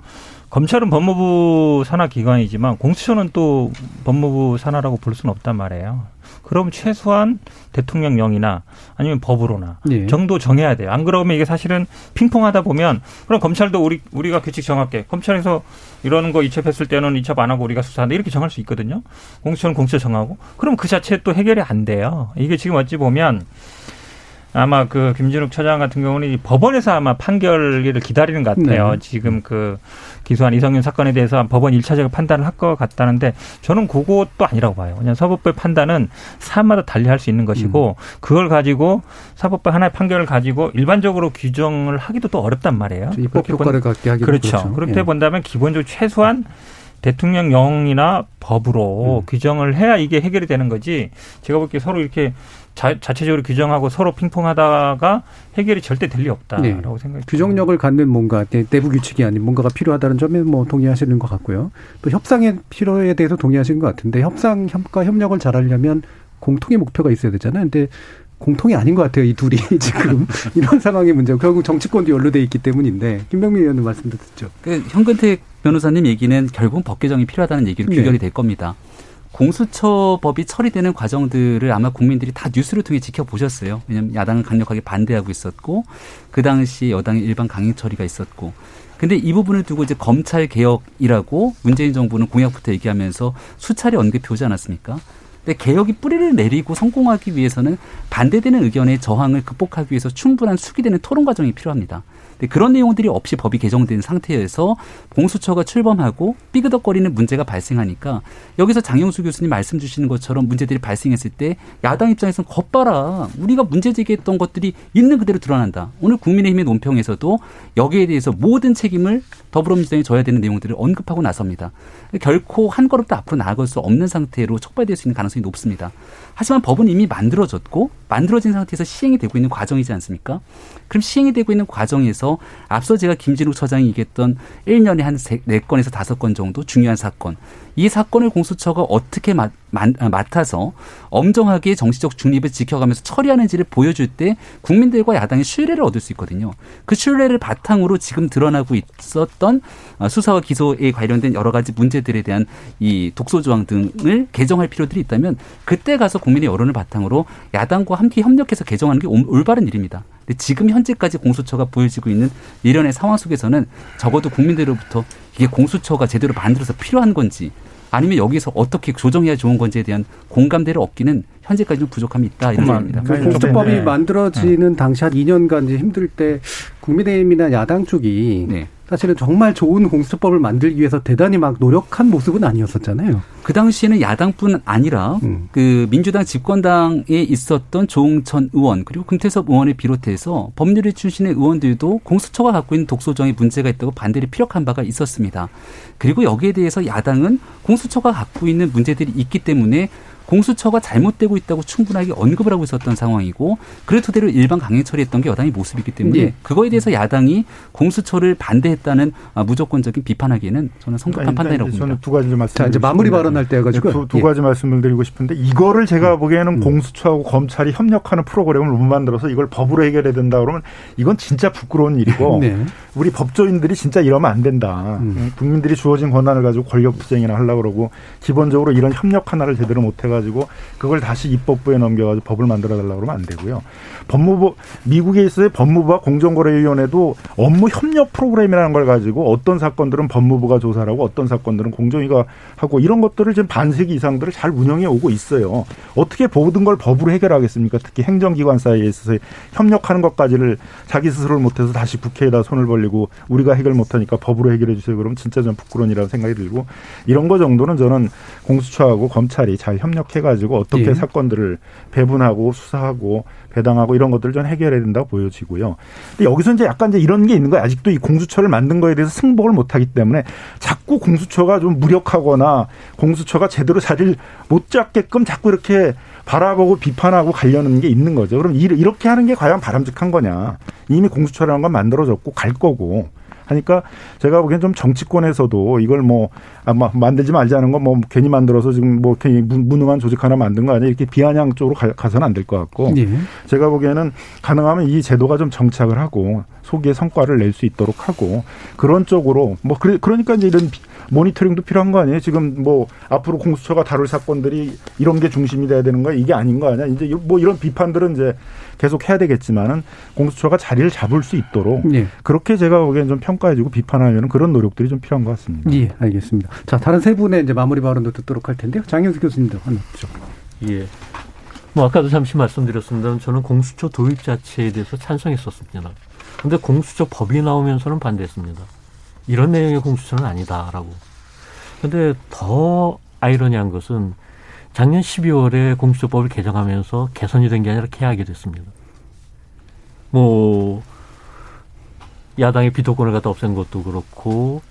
검찰은 법무부 산하 기관이지만 공수처는 또 법무부 산하라고 볼 수는 없단 말이에요. 그럼 최소한 대통령령이나 아니면 법으로나 예. 정도 정해야 돼요. 안 그러면 이게 사실은 핑퐁하다 보면 그럼 검찰도 우리 우리가 규칙 정할게. 검찰에서 이러는 거 이첩했을 때는 이첩 안 하고 우리가 수사한다 이렇게 정할 수 있거든요. 공수처는 공수처 정하고 그럼 그 자체 또 해결이 안 돼요. 이게 지금 어찌 보면 아마 그 김진욱 처장 같은 경우는 법원에서 아마 판결을 기다리는 것 같아요. 네. 지금 그 기소한 이성윤 사건에 대해서 법원 일차적인 판단을 할 것 같다는데 저는 그것도 아니라고 봐요. 그냥 사법부의 판단은 사안마다 달리 할 수 있는 것이고 음. 그걸 가지고 사법부 하나의 판결을 가지고 일반적으로 규정을 하기도 또 어렵단 말이에요. 입법 효과를 갖게 하기 그렇죠. 그렇죠. 그렇게 예. 본다면 기본적으로 최소한 대통령령이나 법으로 음. 규정을 해야 이게 해결이 되는 거지. 제가 볼게 서로 이렇게 자, 자체적으로 규정하고 서로 핑퐁하다가 해결이 절대 될 리 없다라고 네. 생각이 규정력을 갖는 뭔가 내부 규칙이 아닌 뭔가가 필요하다는 점에 뭐 동의하시는 것 같고요. 또 협상의 필요에 대해서 동의하시는 것 같은데 협상 협과 협력을 잘하려면 공통의 목표가 있어야 되잖아요. 근데 공통이 아닌 것 같아요. 이 둘이 지금 이런 상황의 문제. 결국 정치권도 연루돼 있기 때문인데 김병민 의원님 말씀도 듣죠. 그 현근택 변호사님 얘기는 결국 법 개정이 필요하다는 얘기로 네. 귀결이 될 겁니다. 공수처법이 처리되는 과정들을 아마 국민들이 다 뉴스를 통해 지켜보셨어요. 왜냐하면 야당은 강력하게 반대하고 있었고 그 당시 여당의 일반 강행 처리가 있었고 근데 이 부분을 두고 이제 검찰 개혁이라고 문재인 정부는 공약부터 얘기하면서 수차례 언급해 오지 않았습니까? 근데 개혁이 뿌리를 내리고 성공하기 위해서는 반대되는 의견의 저항을 극복하기 위해서 충분한 수기되는 토론 과정이 필요합니다. 그런 내용들이 없이 법이 개정된 상태에서 공수처가 출범하고 삐그덕거리는 문제가 발생하니까 여기서 장영수 교수님 말씀 주시는 것처럼 문제들이 발생했을 때 야당 입장에서는 겉봐라 우리가 문제 제기했던 것들이 있는 그대로 드러난다. 오늘 국민의힘의 논평에서도 여기에 대해서 모든 책임을 더불어민주당이 져야 되는 내용들을 언급하고 나섭니다. 결코 한 걸음도 앞으로 나아갈 수 없는 상태로 촉발될 수 있는 가능성이 높습니다. 하지만 법은 이미 만들어졌고 만들어진 상태에서 시행이 되고 있는 과정이지 않습니까? 그럼 시행이 되고 있는 과정에서 앞서 제가 김진욱 처장이 얘기했던 1년에 한 4건에서 5건 정도 중요한 사건 이 사건을 공수처가 어떻게 맡, 아, 맡아서 엄정하게 정치적 중립을 지켜가면서 처리하는지를 보여줄 때 국민들과 야당의 신뢰를 얻을 수 있거든요. 그 신뢰를 바탕으로 지금 드러나고 있었던 아, 수사와 기소에 관련된 여러 가지 문제들에 대한 이 독소 조항 등을 개정할 필요들이 있다면 그때 가서 국민의 여론을 바탕으로 야당과 함께 협력해서 개정하는 게 올바른 일입니다. 근데 지금 현재까지 공수처가 보여지고 있는 이련의 상황 속에서는 적어도 국민들로부터 이게 공수처가 제대로 만들어서 필요한 건지 아니면 여기서 어떻게 조정해야 좋은 건지에 대한 공감대를 얻기는 현재까지 좀 부족함이 있다 이런 생각입니다. 그 공수처법이 네. 만들어지는 당시 한 2년간 이제 힘들 때 국민의힘이나 야당 쪽이 네. 사실은 정말 좋은 공수처법을 만들기 위해서 대단히 막 노력한 모습은 아니었었잖아요. 그 당시에는 야당뿐 아니라 음. 그 민주당 집권당에 있었던 조홍천 의원 그리고 금태섭 의원을 비롯해서 법률을 출신의 의원들도 공수처가 갖고 있는 독소정에 문제가 있다고 반대를 피력한 바가 있었습니다. 그리고 여기에 대해서 야당은 공수처가 갖고 있는 문제들이 있기 때문에 공수처가 잘못되고 있다고 충분하게 언급을 하고 있었던 상황이고 그를 토대로 일반 강행 처리했던 게 여당의 모습이기 때문에 네. 그거에 대해서 야당이 공수처를 반대했다는 아, 무조건적인 비판하기에는 저는 성급한 판단이라고 봅니다. 저는 두 가지 말씀. 자 이제 마무리 발언할 때가 지고 두, 두 예. 가지 말씀을 드리고 싶은데 이거를 제가 음. 보기에는 음. 공수처하고 검찰이 협력하는 프로그램을 못 만들어서 이걸 법으로 해결해야 된다 그러면 이건 진짜 부끄러운 일이고 네. 우리 법조인들이 진짜 이러면 안 된다. 음. 국민들이 주어진 권한을 가지고 권력 투쟁이나 하려고 그러고 기본적으로 이런 협력 하나를 제대로 못 해가지고 가지고 그걸 다시 입법부에 넘겨 가지고 법을 만들어 달라고 그러면 안 되고요. 법무부 미국에 있어요 법무부와 공정거래위원회도 업무 협력 프로그램이라는 걸 가지고 어떤 사건들은 법무부가 조사를 하고 어떤 사건들은 공정위가 하고 이런 것들을 지금 반세기 이상들을 잘 운영해 오고 있어요. 어떻게 모든 걸 법으로 해결하겠습니까? 특히 행정기관 사이에 있어서 협력하는 것까지를 자기 스스로를 못해서 다시 국회에다 손을 벌리고 우리가 해결 못하니까 법으로 해결해 주세요. 그러면 진짜 좀 부끄러운 이라는 생각이 들고 이런 거 정도는 저는 공수처하고 검찰이 잘 협력 해가지고 어떻게 예. 사건들을 배분하고 수사하고 배당하고 이런 것들을 좀 해결해야 된다고 보여지고요. 근데 여기서 이제 약간 이제 이런 게 있는 거예요. 아직도 이 공수처를 만든 거에 대해서 승복을 못 하기 때문에 자꾸 공수처가 좀 무력하거나 공수처가 제대로 자리를 못 잡게끔 자꾸 이렇게 바라보고 비판하고 가려는 게 있는 거죠. 그럼 이렇게 하는 게 과연 바람직한 거냐. 이미 공수처라는 건 만들어졌고 갈 거고 하니까 제가 보기엔 좀 정치권에서도 이걸 뭐 아마 만들지 말자는 건 뭐 괜히 만들어서 지금 뭐 괜히 무능한 조직 하나 만든 거 아니야 이렇게 비아냥 쪽으로 가, 서는 안 될 것 같고 예. 제가 보기에는 가능하면 이 제도가 좀 정착을 하고 소기의 성과를 낼 수 있도록 하고 그런 쪽으로 뭐 그러니까 이제 이런 모니터링도 필요한 거 아니에요? 지금 뭐 앞으로 공수처가 다룰 사건들이 이런 게 중심이 돼야 되는 거야? 이게 아닌 거 아니야? 이제 뭐 이런 비판들은 이제 계속 해야 되겠지만은 공수처가 자리를 잡을 수 있도록 예. 그렇게 제가 보기엔 좀 평가해주고 비판하려는 그런 노력들이 좀 필요한 것 같습니다. 예, 알겠습니다. 자, 다른 세 분의 이제 마무리 발언도 듣도록 할 텐데요. 장영수 교수님도 하나 죠 예. 뭐 아까도 잠시 말씀드렸습니다. 저는 공수처 도입 자체에 대해서 찬성했었습니다. 근데 공수처 법이 나오면서는 반대했습니다. 이런 내용의 공수처는 아니다라고. 근데 더 아이러니한 것은 작년 12월에 공수처법을 개정하면서 개선이 된 게 아니라 개하게 됐습니다. 뭐 야당의 비토권을 갖다 없앤 것도 그렇고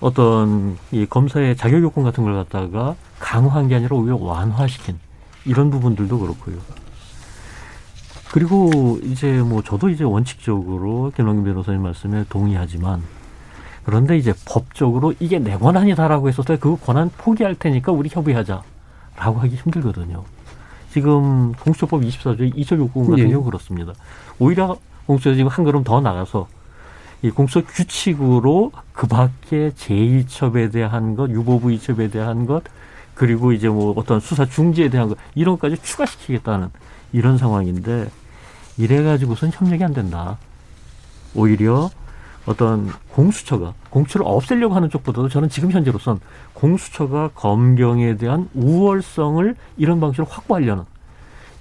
어떤 이 검사의 자격 요건 같은 걸 갖다가 강화한 게 아니라 오히려 완화시킨 이런 부분들도 그렇고요. 그리고 이제 뭐 저도 이제 원칙적으로 김원김 변호사님 말씀에 동의하지만 그런데 이제 법적으로 이게 내 권한이다라고 했을 때 그 권한 포기할 테니까 우리 협의하자라고 하기 힘들거든요. 지금 공수처법 24조의 2조 요구 같은 예. 경우 그렇습니다. 오히려 공수처 지금 한 걸음 더 나가서 이 공수처 규칙으로 그 밖에 제1첩에 대한 것, 유보부 이첩에 대한 것, 그리고 이제 뭐 어떤 수사 중지에 대한 것, 이런 것까지 추가시키겠다는 이런 상황인데, 이래가지고선 협력이 안 된다. 오히려 어떤 공수처가 공수처를 없애려고 하는 쪽보다도 저는 지금 현재로선 공수처가 검경에 대한 우월성을 이런 방식으로 확보하려는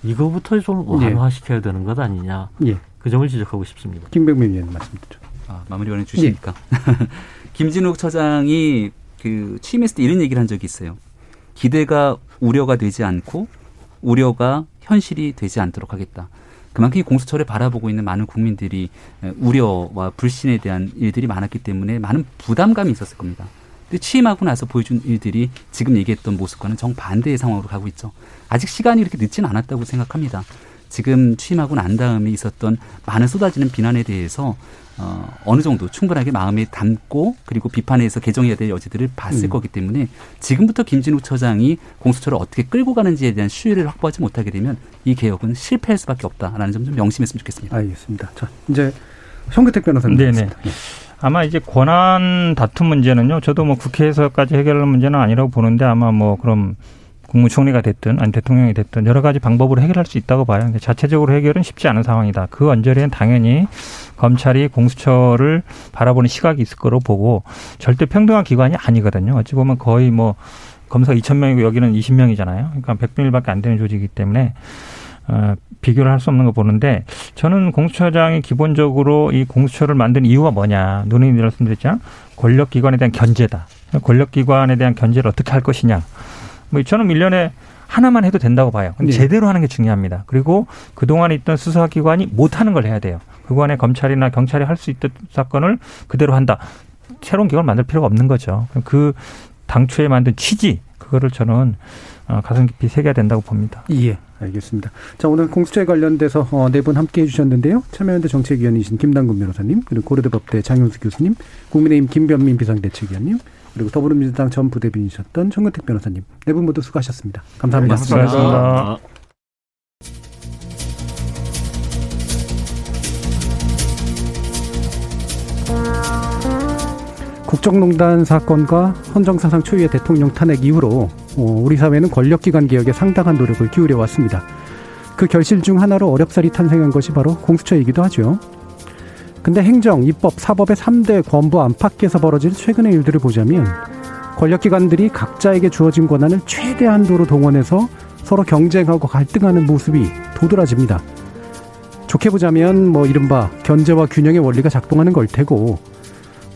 이거부터 좀 예. 완화시켜야 되는 것 아니냐. 예. 그 점을 지적하고 싶습니다. 김백민 의원 말씀 드죠. 아, 마무리 원해 주시니까. 예. 김진욱 처장이 그 취임했을 때 이런 얘기를 한 적이 있어요. 기대가 우려가 되지 않고 우려가 현실이 되지 않도록 하겠다. 그만큼 이 공수처를 바라보고 있는 많은 국민들이 우려와 불신에 대한 일들이 많았기 때문에 많은 부담감이 있었을 겁니다. 근데 취임하고 나서 보여준 일들이 지금 얘기했던 모습과는 정반대의 상황으로 가고 있죠. 아직 시간이 이렇게 늦지는 않았다고 생각합니다. 지금 취임하고 난 다음에 있었던 많은 쏟아지는 비난에 대해서 어, 어느 정도 충분하게 마음에 담고 그리고 비판해서 개정해야 될 여지들을 봤을 음. 거기 때문에 지금부터 김진욱 처장이 공수처를 어떻게 끌고 가는지에 대한 수위를 확보하지 못하게 되면 이 개혁은 실패할 수밖에 없다라는 점 좀 명심했으면 좋겠습니다. 알겠습니다. 자, 이제 송규택 변호사님. 네네. 네. 아마 이제 권한 다툼 문제는요. 저도 뭐 국회에서까지 해결할 문제는 아니라고 보는데 아마 뭐 그럼 국무총리가 됐든 아니 대통령이 됐든 여러 가지 방법으로 해결할 수 있다고 봐요. 근데 자체적으로 해결은 쉽지 않은 상황이다. 그 언저리엔 당연히 검찰이 공수처를 바라보는 시각이 있을 거로 보고 절대 평등한 기관이 아니거든요. 어찌 보면 거의 뭐 검사 2천 명이고 여기는 20명이잖아요. 그러니까 100명일밖에 안 되는 조직이기 때문에 어, 비교를 할 수 없는 거 보는데 저는 공수처장이 기본적으로 이 공수처를 만든 이유가 뭐냐. 눈이 말씀드렸죠. 권력기관에 대한 견제다. 권력기관에 대한 견제를 어떻게 할 것이냐. 뭐 저는 1년에 하나만 해도 된다고 봐요. 근데 네. 제대로 하는 게 중요합니다. 그리고 그동안에 있던 수사기관이 못하는 걸 해야 돼요. 그간에 검찰이나 경찰이 할 수 있던 사건을 그대로 한다. 새로운 기관을 만들 필요가 없는 거죠. 그 당초에 만든 취지, 그거를 저는 어, 가슴 깊이 새겨야 된다고 봅니다. 예, 알겠습니다. 자, 오늘 공수처에 관련돼서 어, 네분 함께 해주셨는데요. 참여연대 정책위원이신 김당근 변호사님, 그리고 고려대법대 장윤수 교수님, 국민의힘 김변민 비상대책위원님, 그리고 더불어민주당 전 부대변이셨던 청근택 변호사님 네 분 모두 수고하셨습니다. 감사합니다. 네, 감사합니다. 국정농단 사건과 헌정사상 초유의 대통령 탄핵 이후로 어, 우리 사회는 권력기관 개혁에 상당한 노력을 기울여 왔습니다. 그 결실 중 하나로 어렵사리 탄생한 것이 바로 공수처이기도 하죠. 근데 행정, 입법, 사법의 3대 권부 안팎에서 벌어질 최근의 일들을 보자면 권력기관들이 각자에게 주어진 권한을 최대한도로 동원해서 서로 경쟁하고 갈등하는 모습이 도드라집니다. 좋게 보자면 뭐 이른바 견제와 균형의 원리가 작동하는 걸 테고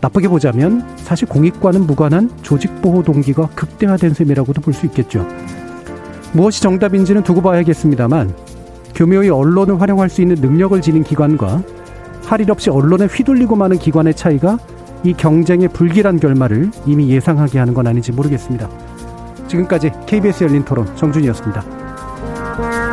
나쁘게 보자면 사실 공익과는 무관한 조직보호 동기가 극대화된 셈이라고도 볼 수 있겠죠. 무엇이 정답인지는 두고 봐야겠습니다만 교묘히 언론을 활용할 수 있는 능력을 지닌 기관과 할 일 없이 언론에 휘둘리고 마는 기관의 차이가 이 경쟁의 불길한 결말을 이미 예상하게 하는 건 아닌지 모르겠습니다. 지금까지 KBS 열린 토론 정준이었습니다.